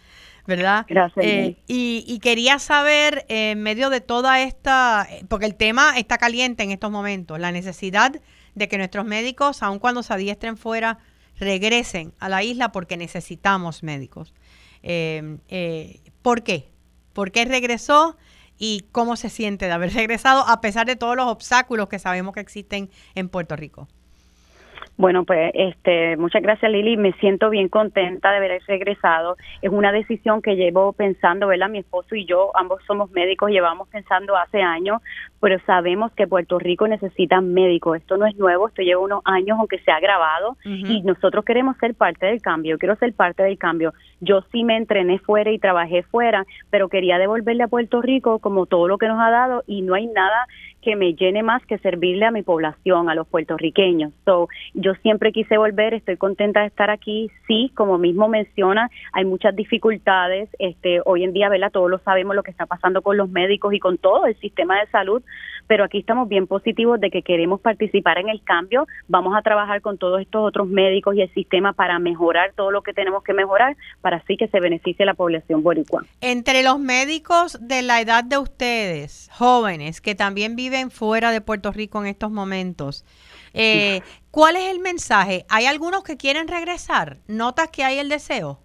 [SPEAKER 2] ¿verdad?
[SPEAKER 4] Gracias.
[SPEAKER 2] Eh, y, quería saber, en medio de toda esta, porque el tema está caliente en estos momentos, la necesidad de que nuestros médicos, aun cuando se adiestren fuera, regresen a la isla porque necesitamos médicos. Eh, eh, ¿Por qué? ¿Por qué regresó? ¿Y cómo se siente de haber regresado a pesar de todos los obstáculos que sabemos que existen en Puerto Rico?
[SPEAKER 4] Bueno, pues este, muchas gracias Lili, me siento bien contenta de haber regresado. Es una decisión que llevo pensando, ¿verdad? Mi esposo y yo, ambos somos médicos, llevamos pensando hace años, pero sabemos que Puerto Rico necesita médicos. Esto no es nuevo, esto lleva unos años aunque se ha grabado y nosotros queremos ser parte del cambio, yo quiero ser parte del cambio. Yo sí me entrené fuera y trabajé fuera, pero quería devolverle a Puerto Rico como todo lo que nos ha dado y no hay nada que me llene más que servirle a mi población, a los puertorriqueños. So, yo siempre quise volver, estoy contenta de estar aquí. Sí, como mismo menciona, hay muchas dificultades. Este, hoy en día, ¿verdad? Todos lo sabemos lo que está pasando con los médicos y con todo el sistema de salud, pero aquí estamos bien positivos de que queremos participar en el cambio. Vamos a trabajar con todos estos otros médicos y el sistema para mejorar todo lo que tenemos que mejorar para así que se beneficie la población boricua.
[SPEAKER 2] Entre los médicos de la edad de ustedes, jóvenes que también viven fuera de Puerto Rico en estos momentos. Eh, ¿Cuál es el mensaje? ¿Hay algunos que quieren regresar? ¿Notas que hay el deseo?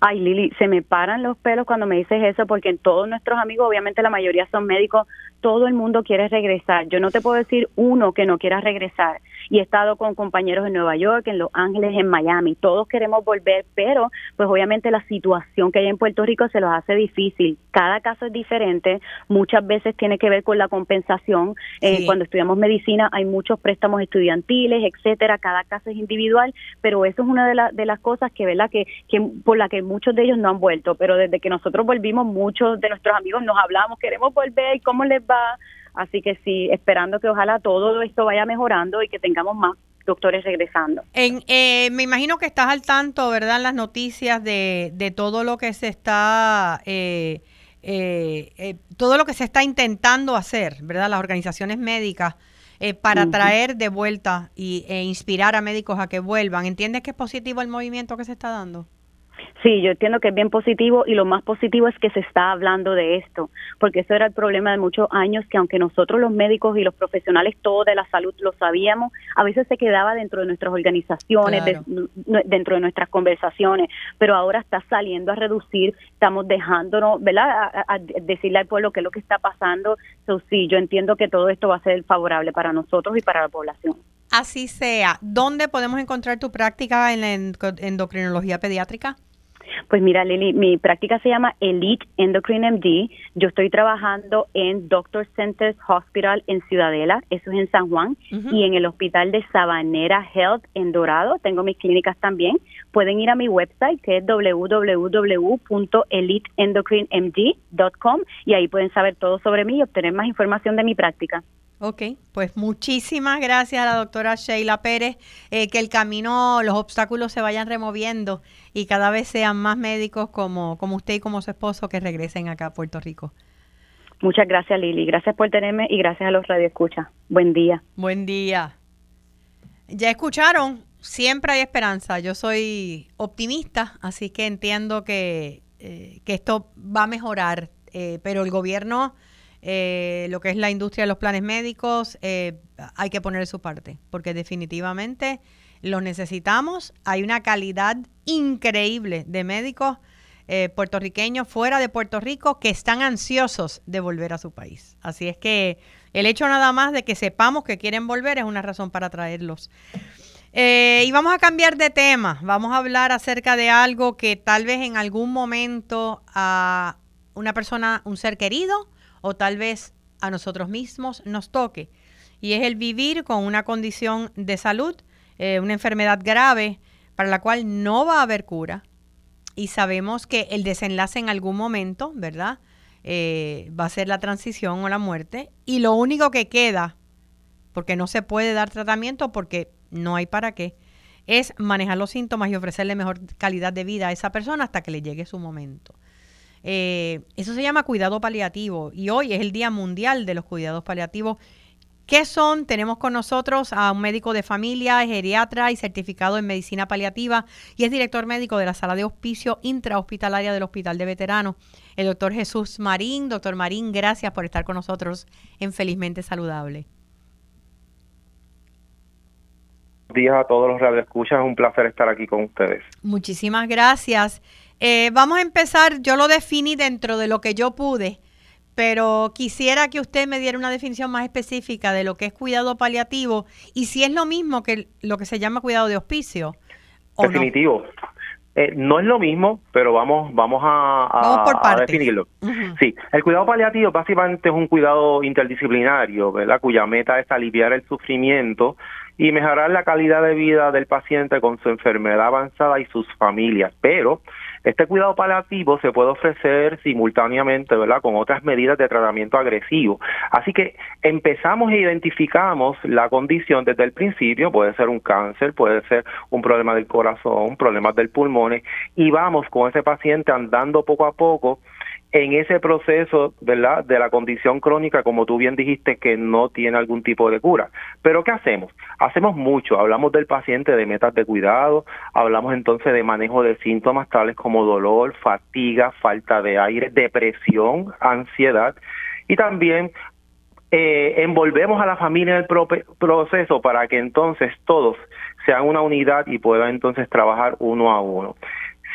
[SPEAKER 4] Ay, Lili, se me paran los pelos cuando me dices eso, porque en todos nuestros amigos, obviamente la mayoría son médicos, todo el mundo quiere regresar. Yo no te puedo decir uno que no quiera regresar y he estado con compañeros en Nueva York, en Los Ángeles, en Miami. Todos queremos volver, pero pues obviamente la situación que hay en Puerto Rico se los hace difícil. Cada caso es diferente, muchas veces tiene que ver con la compensación. Eh, cuando estudiamos medicina hay muchos préstamos estudiantiles, etcétera, cada caso es individual, pero eso es una de, de las cosas que, ¿verdad? Que, que por la que muchos de ellos no han vuelto, pero desde que nosotros volvimos, muchos de nuestros amigos nos hablamos, queremos volver, ¿cómo les va? Así que sí, esperando que ojalá todo esto vaya mejorando y que tengamos más doctores regresando.
[SPEAKER 2] En, eh, me imagino que estás al tanto, ¿verdad?, en las noticias de, de todo lo que se está... Eh, eh, todo lo que se está intentando hacer, ¿verdad? Las organizaciones médicas para traer de vuelta y, e inspirar a médicos a que vuelvan. ¿Entiendes que es positivo el movimiento que se está dando?
[SPEAKER 4] Sí, yo entiendo que es bien positivo y lo más positivo es que se está hablando de esto, porque eso era el problema de muchos años, que aunque nosotros los médicos y los profesionales todos de la salud lo sabíamos, a veces se quedaba dentro de nuestras organizaciones, dentro de nuestras conversaciones, pero ahora está saliendo a reducir, estamos dejándonos, ¿verdad?, a, decirle al pueblo qué es lo que está pasando. So, sí, yo entiendo que todo esto va a ser favorable para nosotros y para la población.
[SPEAKER 2] Así sea. ¿Dónde podemos encontrar tu práctica en la endocrinología pediátrica?
[SPEAKER 4] Pues mira, Lili, mi práctica se llama Elite Endocrine MD. Yo estoy trabajando en Doctor Centers Hospital en Ciudadela, eso es en San Juan, y en el Hospital de Sabanera Health en Dorado. Tengo mis clínicas también. Pueden ir a mi website que es www.eliteendocrinemd.com y ahí pueden saber todo sobre mí y obtener más información de mi práctica.
[SPEAKER 2] Ok, pues muchísimas gracias a la doctora Sheila Pérez, eh, que el camino, los obstáculos se vayan removiendo y cada vez sean más médicos como, como usted y como su esposo que regresen acá a Puerto Rico.
[SPEAKER 4] Muchas gracias Lili, gracias por tenerme y gracias a los radioescuchas. Buen día.
[SPEAKER 2] Buen día. Ya escucharon, siempre hay esperanza. Yo soy optimista, así que entiendo que, eh, que esto va a mejorar, eh, pero el gobierno eh, lo que es la industria de los planes médicos, eh, hay que poner su parte, porque definitivamente los necesitamos. Hay una calidad increíble de médicos eh, puertorriqueños fuera de Puerto Rico que están ansiosos de volver a su país. Así es que el hecho nada más de que sepamos que quieren volver es una razón para traerlos. y vamos a cambiar de tema. Vamos a hablar acerca de algo que tal vez en algún momento a una persona, un ser querido, o tal vez a nosotros mismos nos toque. Y es el vivir con una condición de salud, eh, una enfermedad grave para la cual no va a haber cura. Y sabemos que el desenlace en algún momento, ¿verdad? Eh, va a ser la transición o la muerte. Y lo único que queda, porque no se puede dar tratamiento porque no hay para qué, es manejar los síntomas y ofrecerle mejor calidad de vida a esa persona hasta que le llegue su momento. Eh, eso se llama cuidado paliativo y hoy es el Día Mundial de los Cuidados Paliativos. ¿Qué son? Tenemos con nosotros a un médico de familia, geriatra y certificado en medicina paliativa y es director médico de la sala de hospicio intrahospitalaria del Hospital de Veteranos, el doctor Jesús Marín. Doctor Marín, gracias por estar con nosotros en Felizmente Saludable.
[SPEAKER 5] Buenos días a todos los radioescuchas, es un placer estar aquí con ustedes.
[SPEAKER 2] Muchísimas gracias. Eh, vamos a empezar, yo lo definí dentro de lo que yo pude, pero quisiera que usted me diera una definición más específica de lo que es cuidado paliativo y si es lo mismo que lo que se llama cuidado de hospicio.
[SPEAKER 5] Definitivo. No. Eh, no es lo mismo, pero vamos vamos a, definirlo. Sí, el cuidado paliativo básicamente es un cuidado interdisciplinario, ¿verdad? Cuya meta es aliviar el sufrimiento y mejorar la calidad de vida del paciente con su enfermedad avanzada y sus familias. Pero este cuidado paliativo se puede ofrecer simultáneamente, ¿verdad?, con otras medidas de tratamiento agresivo. Así que empezamos e identificamos la condición desde el principio, puede ser un cáncer, puede ser un problema del corazón, problemas del pulmón, y vamos con ese paciente andando poco a poco en ese proceso, ¿verdad?, de la condición crónica, como tú bien dijiste, que no tiene algún tipo de cura. Pero ¿qué hacemos? Hacemos mucho. Hablamos del paciente de metas de cuidado, hablamos entonces de manejo de síntomas tales como dolor, fatiga, falta de aire, depresión, ansiedad y también eh, envolvemos a la familia en el proceso para que entonces todos sean una unidad y puedan entonces trabajar uno a uno.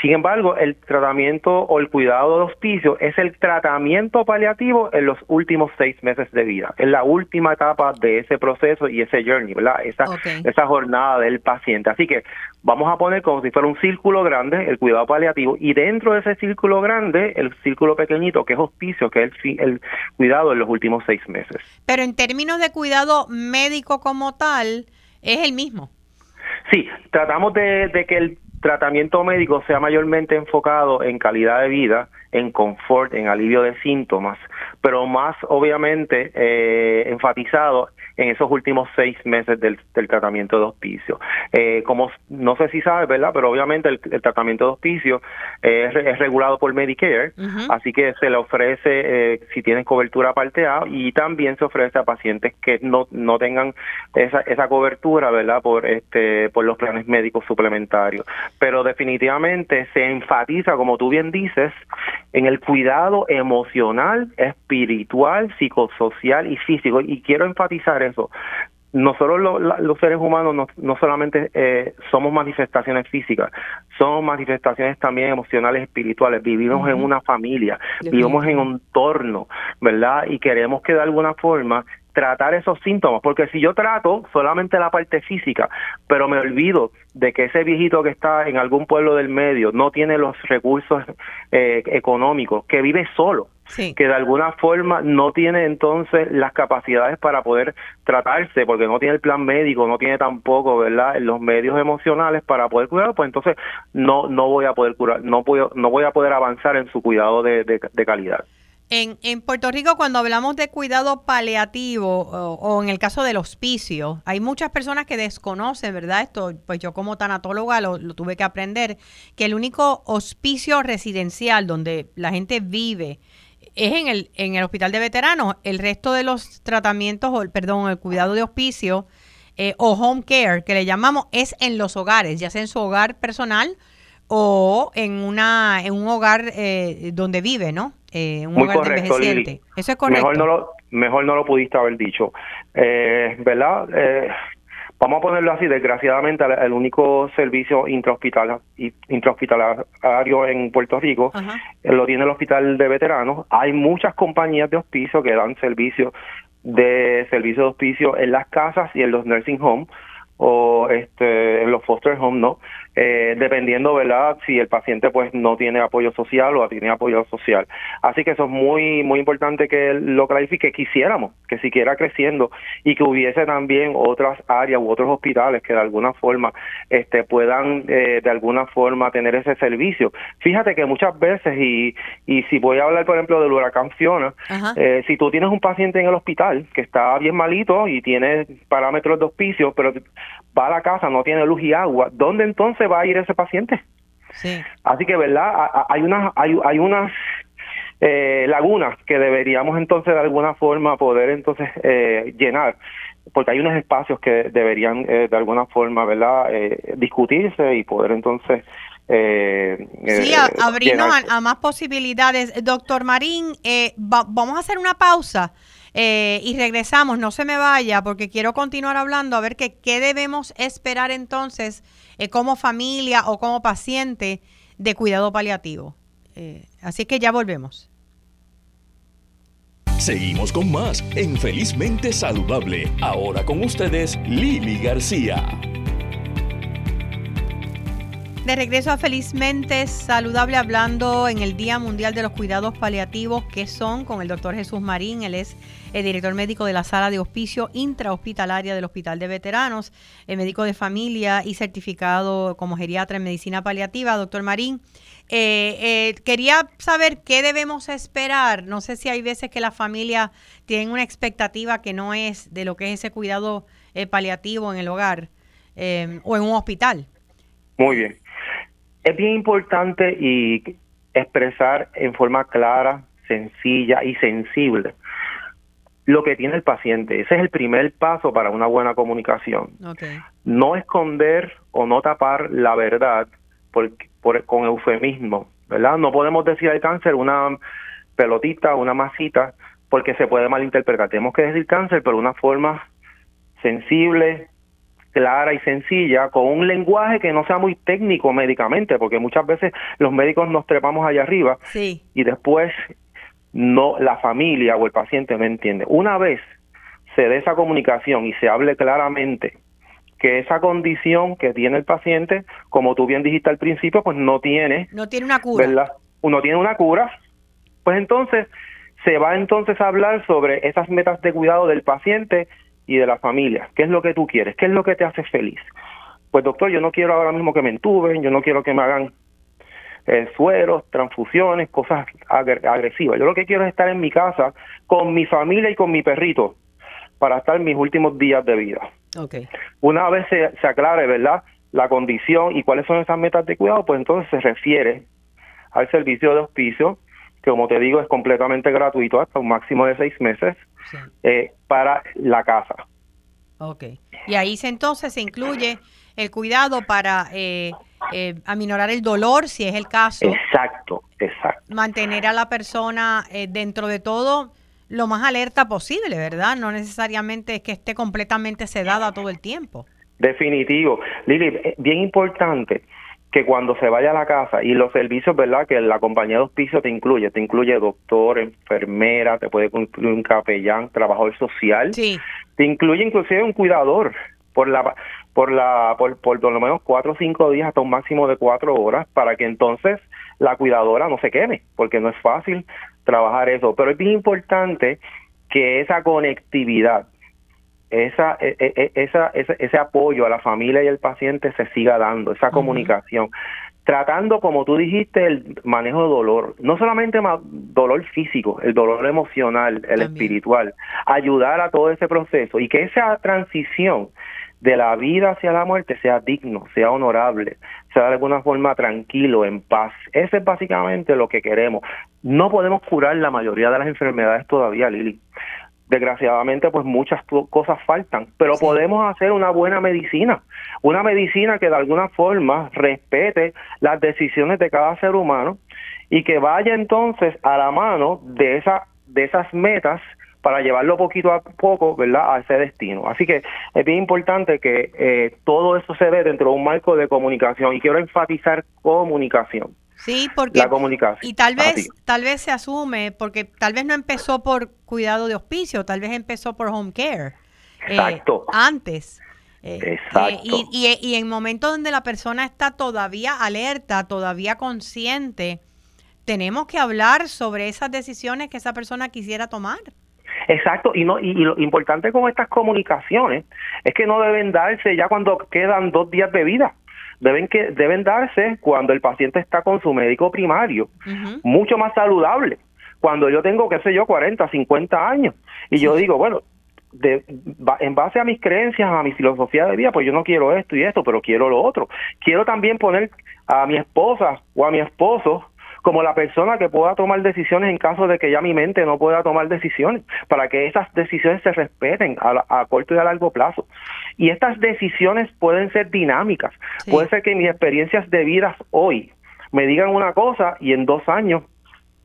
[SPEAKER 5] Sin embargo, el tratamiento o el cuidado de hospicio es el tratamiento paliativo en los últimos seis meses de vida. Es la última etapa de ese proceso y ese journey, ¿verdad? Esa, esa jornada del paciente. Así que vamos a poner como si fuera un círculo grande el cuidado paliativo y dentro de ese círculo grande el círculo pequeñito que es hospicio, que es el, el cuidado en los últimos seis meses.
[SPEAKER 2] Pero en términos de cuidado médico como tal, es el mismo.
[SPEAKER 5] Sí, tratamos de, de que el tratamiento médico sea mayormente enfocado en calidad de vida, en confort, en alivio de síntomas, pero más obviamente eh, enfatizado en esos últimos seis meses del, tratamiento de hospicio. Eh, como no sé si sabes, ¿verdad? Pero obviamente el, tratamiento de hospicio es, regulado por Medicare, así que se le ofrece, eh, si tienen cobertura parte A, y también se ofrece a pacientes que no, no tengan esa, esa cobertura, ¿verdad? Por, este, por los planes médicos suplementarios. Pero definitivamente se enfatiza, como tú bien dices, en el cuidado emocional, espiritual, psicosocial y físico. Y quiero enfatizar eso. Nosotros los seres humanos no, no solamente eh, somos manifestaciones físicas, somos manifestaciones también emocionales, espirituales. Vivimos en una familia, vivimos en un entorno, ¿verdad? Y queremos que de alguna forma tratar esos síntomas, porque si yo trato solamente la parte física, pero me olvido de que ese viejito que está en algún pueblo del medio no tiene los recursos eh, económicos, que vive solo, que de alguna forma no tiene entonces las capacidades para poder tratarse, porque no tiene el plan médico, no tiene tampoco, ¿verdad?, los medios emocionales para poder cuidar, pues entonces no no voy a poder curar, no puedo, no voy a poder avanzar en su cuidado de calidad.
[SPEAKER 2] En, en, Puerto Rico, cuando hablamos de cuidado paliativo o, en el caso del hospicio, hay muchas personas que desconocen, ¿verdad? Esto, pues yo como tanatóloga lo, tuve que aprender, que el único hospicio residencial donde la gente vive es en el, en el hospital de veteranos. El resto de los tratamientos, o, perdón, el cuidado de hospicio eh, o home care, que le llamamos, es en los hogares, ya sea en su hogar personal o en, una, en un hogar eh, donde vive, ¿no?
[SPEAKER 5] Eh, Muy correcto, Lili.
[SPEAKER 2] Eso es correcto.
[SPEAKER 5] Mejor no lo, mejor no lo pudiste haber dicho. Eh, ¿Verdad? Eh, vamos a ponerlo así, desgraciadamente el, único servicio intrahospitalario, intrahospitalario en Puerto Rico lo tiene el Hospital de Veteranos. Hay muchas compañías de hospicio que dan servicio de servicio de hospicio en las casas y en los nursing homes o este, en los foster homes, ¿no? Eh, dependiendo, ¿verdad? Si el paciente pues no tiene apoyo social o tiene apoyo social. Así que eso es muy muy importante que lo clarifique. Quisiéramos que siguiera creciendo y que hubiese también otras áreas u otros hospitales que de alguna forma este puedan eh, de alguna forma tener ese servicio. Fíjate que muchas veces y y si voy a hablar por ejemplo del huracán Fiona, eh, si tú tienes un paciente en el hospital que está bien malito y tiene parámetros de hospicio, pero va a la casa no tiene luz y agua, ¿dónde entonces va a ir ese paciente. Sí. Así que, ¿verdad? Hay unas, hay, hay unas eh, lagunas que deberíamos entonces de alguna forma poder entonces eh, llenar porque hay unos espacios que deberían eh, de alguna forma verdad discutirse y poder entonces
[SPEAKER 2] sí abrirnos a, más posibilidades doctor Marín vamos a hacer una pausa y regresamos no se me vaya porque quiero continuar hablando a ver que, qué debemos esperar entonces eh, como familia o como paciente de cuidado paliativo. Eh, así que ya volvemos.
[SPEAKER 1] Seguimos con más en Felizmente Saludable. Ahora con ustedes, Lili García.
[SPEAKER 2] De regreso a Felizmente Saludable, hablando en el Día Mundial de los Cuidados Paliativos, que son con el doctor Jesús Marín. Él es el director médico de la sala de hospicio intrahospitalaria del Hospital de Veteranos, el médico de familia y certificado como geriatra en medicina paliativa. Doctor Marín, eh, eh, quería saber qué debemos esperar. No sé si hay veces que la familia tienen una expectativa que no es de lo que es ese cuidado eh, paliativo en el hogar o en un hospital.
[SPEAKER 5] Muy bien es bien importante y expresar en forma clara, sencilla y sensible lo que tiene el paciente. Ese es el primer paso para una buena comunicación. No esconder o no tapar la verdad por, con eufemismo, ¿verdad? No podemos decir al cáncer una pelotita, una masita, porque se puede malinterpretar. Tenemos que decir cáncer, pero de una forma sensible, clara y sencilla, con un lenguaje que no sea muy técnico médicamente, porque muchas veces los médicos nos trepamos allá arriba y después no la familia o el paciente no entiende. Una vez se dé esa comunicación y se hable claramente que esa condición que tiene el paciente, como tú bien dijiste al principio, pues no tiene
[SPEAKER 2] no tiene una cura,
[SPEAKER 5] ¿verdad? Uno tiene una cura, pues entonces se va entonces a hablar sobre esas metas de cuidado del paciente y de la familia. ¿Qué es lo que tú quieres? ¿Qué es lo que te hace feliz? Pues doctor, yo no quiero ahora mismo que me entuben, yo no quiero que me hagan eh, sueros, transfusiones, cosas agresivas. Yo lo que quiero es estar en mi casa con mi familia y con mi perrito. para estar mis últimos días de vida.
[SPEAKER 2] Okay.
[SPEAKER 5] Una vez se, se aclare, ¿verdad? La condición y cuáles son esas metas de cuidado, pues entonces se refiere al servicio de hospicio, que como te digo es completamente gratuito hasta un máximo de seis meses eh, para la casa.
[SPEAKER 2] Ok. Y ahí se, entonces se incluye el cuidado para eh, eh, aminorar el dolor, si es el caso.
[SPEAKER 5] Exacto, exacto.
[SPEAKER 2] Mantener a la persona eh, dentro de todo lo más alerta posible, ¿verdad? No necesariamente es que esté completamente sedada todo el tiempo.
[SPEAKER 5] Definitivo. Lili, bien importante que cuando se vaya a la casa y los servicios, ¿verdad? Que la compañía de hospicio te incluye, te incluye doctor, enfermera, te puede incluir un capellán, trabajador social,
[SPEAKER 2] sí.
[SPEAKER 5] te incluye inclusive un cuidador por la por la por, por, lo menos cuatro o cinco días hasta un máximo de cuatro horas para que entonces la cuidadora no se queme porque no es fácil trabajar eso pero es bien importante que esa conectividad esa, e, e, e, esa, ese, ese apoyo a la familia y al paciente se siga dando, esa comunicación, tratando, como tú dijiste, el manejo de dolor, no solamente dolor físico, el dolor emocional, el espiritual, ayudar a todo ese proceso y que esa transición de la vida hacia la muerte sea digno, sea honorable, sea de alguna forma tranquilo, en paz. Eso es básicamente lo que queremos. No podemos curar la mayoría de las enfermedades todavía, Lili. Desgraciadamente, pues muchas cosas faltan, pero podemos hacer una buena medicina, una medicina que de alguna forma respete las decisiones de cada ser humano y que vaya entonces a la mano de esa de esas metas para llevarlo poquito a poco, ¿verdad?, a ese destino. Así que es bien importante que eh, todo eso se ve dentro de un marco de comunicación y quiero enfatizar comunicación.
[SPEAKER 2] Sí, porque
[SPEAKER 5] la comunicación.
[SPEAKER 2] Y tal vez, tal vez se asume, porque tal vez no empezó por cuidado de hospicio, tal vez empezó por home care.
[SPEAKER 5] Eh, Exacto.
[SPEAKER 2] antes.
[SPEAKER 5] Eh, Exacto.
[SPEAKER 2] y, y, y en momentos donde la persona está todavía alerta, todavía consciente, tenemos que hablar sobre esas decisiones que esa persona quisiera tomar.
[SPEAKER 5] Exacto, y no y, lo importante con estas comunicaciones es que no deben darse ya cuando quedan dos días de vida. Deben que deben darse cuando el paciente está con su médico primario, mucho más saludable. Cuando yo tengo, qué sé yo, 40, 50 años y yo digo, bueno, de, en base a mis creencias, a mi filosofía de vida, pues yo no quiero esto y esto, pero quiero lo otro. Quiero también poner a mi esposa o a mi esposo como la persona que pueda tomar decisiones en caso de que ya mi mente no pueda tomar decisiones, para que esas decisiones se respeten a, corto y a largo plazo. Y estas decisiones pueden ser dinámicas, puede ser que mis experiencias de vida hoy me digan una cosa y en dos años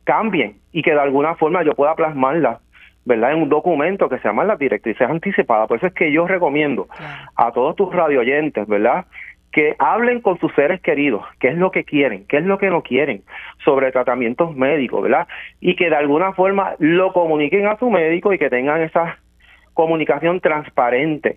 [SPEAKER 5] cambien y que de alguna forma yo pueda plasmarla ¿verdad? En un documento que se llama las directrices anticipadas. Por eso es que yo recomiendo a todos tus radioyentes, ¿verdad? Que hablen con sus seres queridos, qué es lo que quieren, qué es lo que no quieren sobre tratamientos médicos, ¿verdad? Y que de alguna forma lo comuniquen a su médico y que tengan esa comunicación transparente.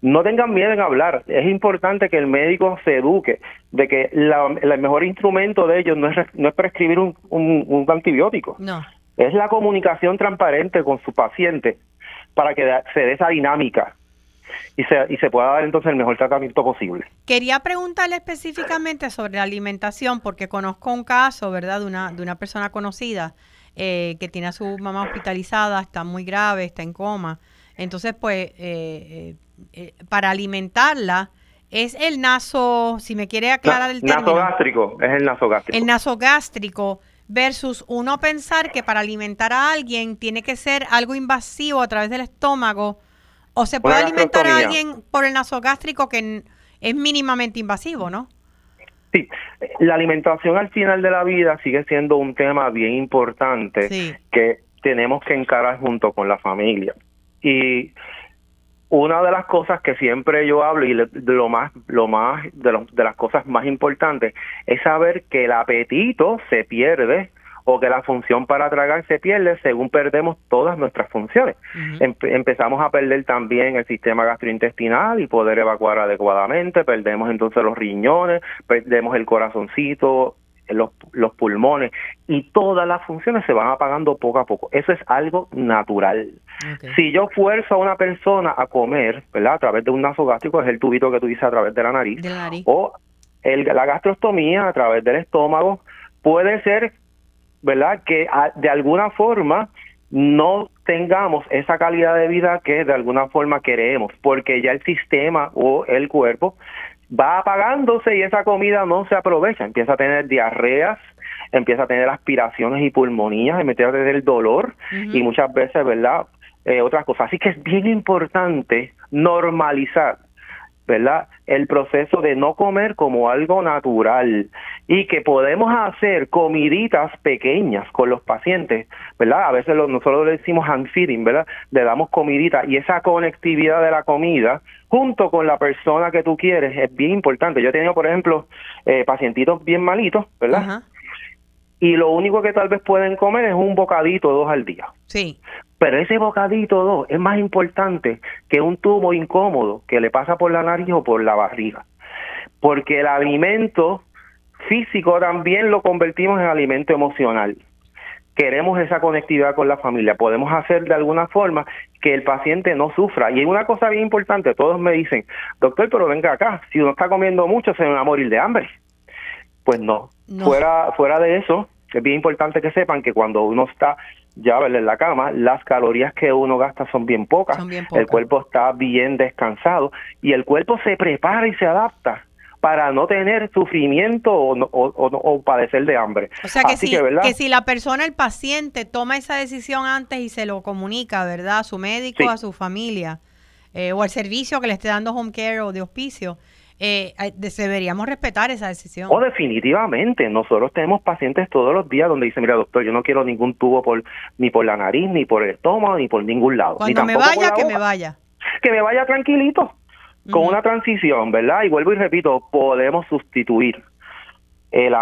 [SPEAKER 5] No tengan miedo en hablar. Es importante que el médico se eduque de que el mejor instrumento de ellos no es, no es prescribir un, un, antibiótico.
[SPEAKER 2] No.
[SPEAKER 5] Es la comunicación transparente con su paciente para que se dé esa dinámica y se, y se pueda dar entonces el mejor tratamiento posible.
[SPEAKER 2] Quería preguntarle específicamente sobre la alimentación, porque conozco un caso, ¿verdad?, de una, de una persona conocida eh, que tiene a su mamá hospitalizada, está muy grave, está en coma. Entonces, pues, eh, eh, para alimentarla, es el naso, si me quiere aclarar el término.
[SPEAKER 5] Nasogástrico, es el nasogástrico.
[SPEAKER 2] El nasogástrico versus uno pensar que para alimentar a alguien tiene que ser algo invasivo a través del estómago o se puede alimentar a alguien por el nasogástrico que es mínimamente invasivo, ¿no?
[SPEAKER 5] Sí, la alimentación al final de la vida sigue siendo un tema bien importante que tenemos que encarar junto con la familia. Y una de las cosas que siempre yo hablo y lo más lo más de, de las cosas más importantes es saber que el apetito se pierde o que la función para tragar se pierde según perdemos todas nuestras funciones. empezamos a perder también el sistema gastrointestinal y poder evacuar adecuadamente, perdemos entonces los riñones, perdemos el corazoncito, los, los pulmones y todas las funciones se van apagando poco a poco. Eso es algo natural. Si yo fuerzo a una persona a comer, ¿verdad? A través de un nasogástrico, es el tubito que tú dices a través de la nariz, o el, la gastrostomía a través del estómago, puede ser ¿verdad? Que de alguna forma no tengamos esa calidad de vida que de alguna forma queremos, porque ya el sistema o el cuerpo va apagándose y esa comida no se aprovecha, empieza a tener diarreas, empieza a tener aspiraciones y pulmonías, empieza a tener dolor y muchas veces, ¿verdad? Eh, otras cosas. Así que es bien importante normalizar ¿verdad? El proceso de no comer como algo natural y que podemos hacer comiditas pequeñas con los pacientes, ¿verdad? A veces nosotros le decimos hand feeding, ¿verdad? Le damos comidita y esa conectividad de la comida junto con la persona que tú quieres es bien importante. Yo he tenido, por ejemplo, eh, pacientitos bien malitos, ¿verdad? Y lo único que tal vez pueden comer es un bocadito dos al día.
[SPEAKER 2] Sí.
[SPEAKER 5] Pero ese bocadito dos es más importante que un tubo incómodo que le pasa por la nariz o por la barriga. Porque el alimento físico también lo convertimos en alimento emocional. Queremos esa conectividad con la familia. Podemos hacer de alguna forma que el paciente no sufra. Y hay una cosa bien importante, todos me dicen, doctor, pero venga acá, si uno está comiendo mucho se va a morir de hambre. Pues no. no. Fuera, fuera de eso, es bien importante que sepan que cuando uno está ya en la cama, las calorías que uno gasta son bien pocas, el cuerpo está bien descansado y el cuerpo se prepara y se adapta para no tener sufrimiento o, padecer de hambre.
[SPEAKER 2] O sea que, si, que, si la persona, el paciente, toma esa decisión antes y se lo comunica, ¿verdad? A su médico, a su familia eh, o al servicio que le esté dando home care o de hospicio, eh, deberíamos respetar esa decisión.
[SPEAKER 5] O definitivamente, nosotros tenemos pacientes todos los días donde dicen, mira doctor, yo no quiero ningún tubo por ni por la nariz, ni por el estómago, ni por ningún lado.
[SPEAKER 2] Cuando me vaya, que me vaya.
[SPEAKER 5] Que me vaya tranquilito, con una transición, ¿verdad? Y vuelvo y repito, podemos sustituir el,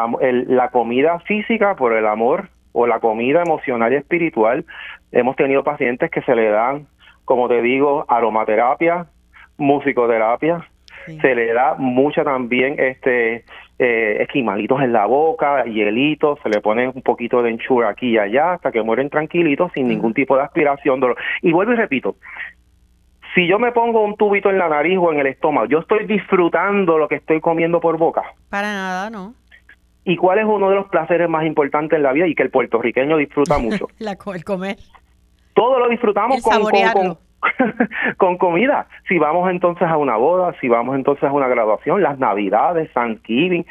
[SPEAKER 5] la comida física por el amor o la comida emocional y espiritual. Hemos tenido pacientes que se le dan, como te digo, aromaterapia, musicoterapia, se le da mucha también este eh, esquimalitos en la boca, hielitos, se le pone un poquito de enchura aquí y allá hasta que mueren tranquilitos sin ningún tipo de aspiración, dolor. Y vuelvo y repito, si yo me pongo un tubito en la nariz o en el estómago, yo estoy disfrutando lo que estoy comiendo por boca.
[SPEAKER 2] Para nada, no.
[SPEAKER 5] ¿Y cuál es uno de los placeres más importantes en la vida y que el puertorriqueño disfruta mucho?
[SPEAKER 2] la, el comer.
[SPEAKER 5] Todo lo disfrutamos con, con, con comida. Si vamos entonces a una boda, si vamos entonces a una graduación, las navidades, Thanksgiving,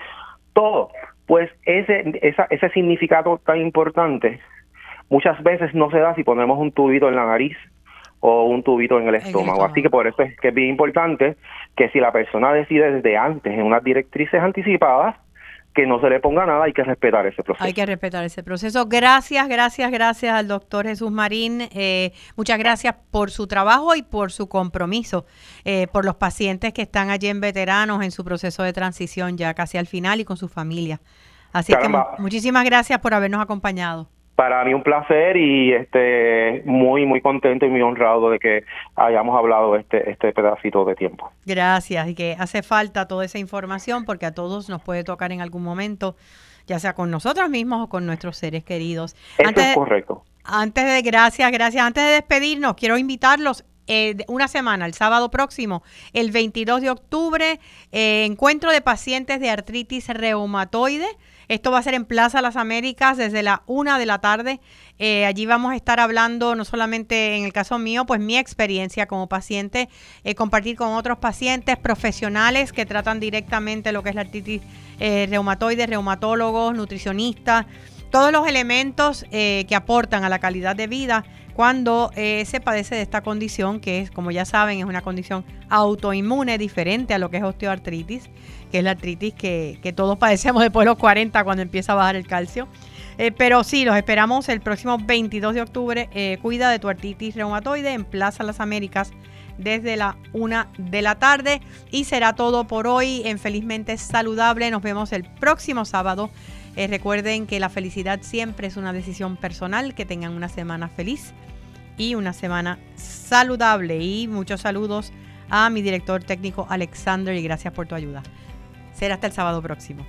[SPEAKER 5] todo. Pues ese, ese significado tan importante muchas veces no se da si ponemos un tubito en la nariz o un tubito en el estómago. Así que por eso es que es bien importante que si la persona decide desde antes en unas directrices anticipadas, que no se le ponga nada, hay que respetar ese proceso.
[SPEAKER 2] Hay que respetar ese proceso. Gracias, gracias, gracias al doctor Jesús Marín. Eh, muchas gracias por su trabajo y por su compromiso, eh, por los pacientes que están allí en veteranos en su proceso de transición ya casi al final y con su familia. Así que muchísimas gracias por habernos acompañado
[SPEAKER 5] para mí un placer y este muy muy contento y muy honrado de que hayamos hablado este este pedacito de tiempo.
[SPEAKER 2] Gracias y que hace falta toda esa información porque a todos nos puede tocar en algún momento, ya sea con nosotros mismos o con nuestros seres queridos.
[SPEAKER 5] Eso es correcto.
[SPEAKER 2] Antes de gracias, gracias. Antes de despedirnos, quiero invitarlos eh, una semana, el sábado próximo, el 22 de octubre, eh, encuentro de pacientes de artritis reumatoide esto va a ser en Plaza Las Américas desde la una de la tarde. Eh, allí vamos a estar hablando, no solamente en el caso mío, pues mi experiencia como paciente, eh, compartir con otros pacientes profesionales que tratan directamente lo que es la artritis eh, reumatoide, reumatólogos, nutricionistas, todos los elementos que aportan a la calidad de vida cuando se padece de esta condición, que es, como ya saben, es una condición autoinmune diferente a lo que es osteoartritis que es la artritis que, todos padecemos después de los 40 cuando empieza a bajar el calcio. Eh, pero sí, los esperamos el próximo 22 de octubre. Eh, cuida de tu artritis reumatoide en Plaza Las Américas desde la una de la tarde. Y será todo por hoy en Felizmente Saludable. Nos vemos el próximo sábado. Eh, recuerden que la felicidad siempre es una decisión personal. Que tengan una semana feliz y una semana saludable. Y muchos saludos a mi director técnico Alexander y gracias por tu ayuda. Será hasta el sábado próximo.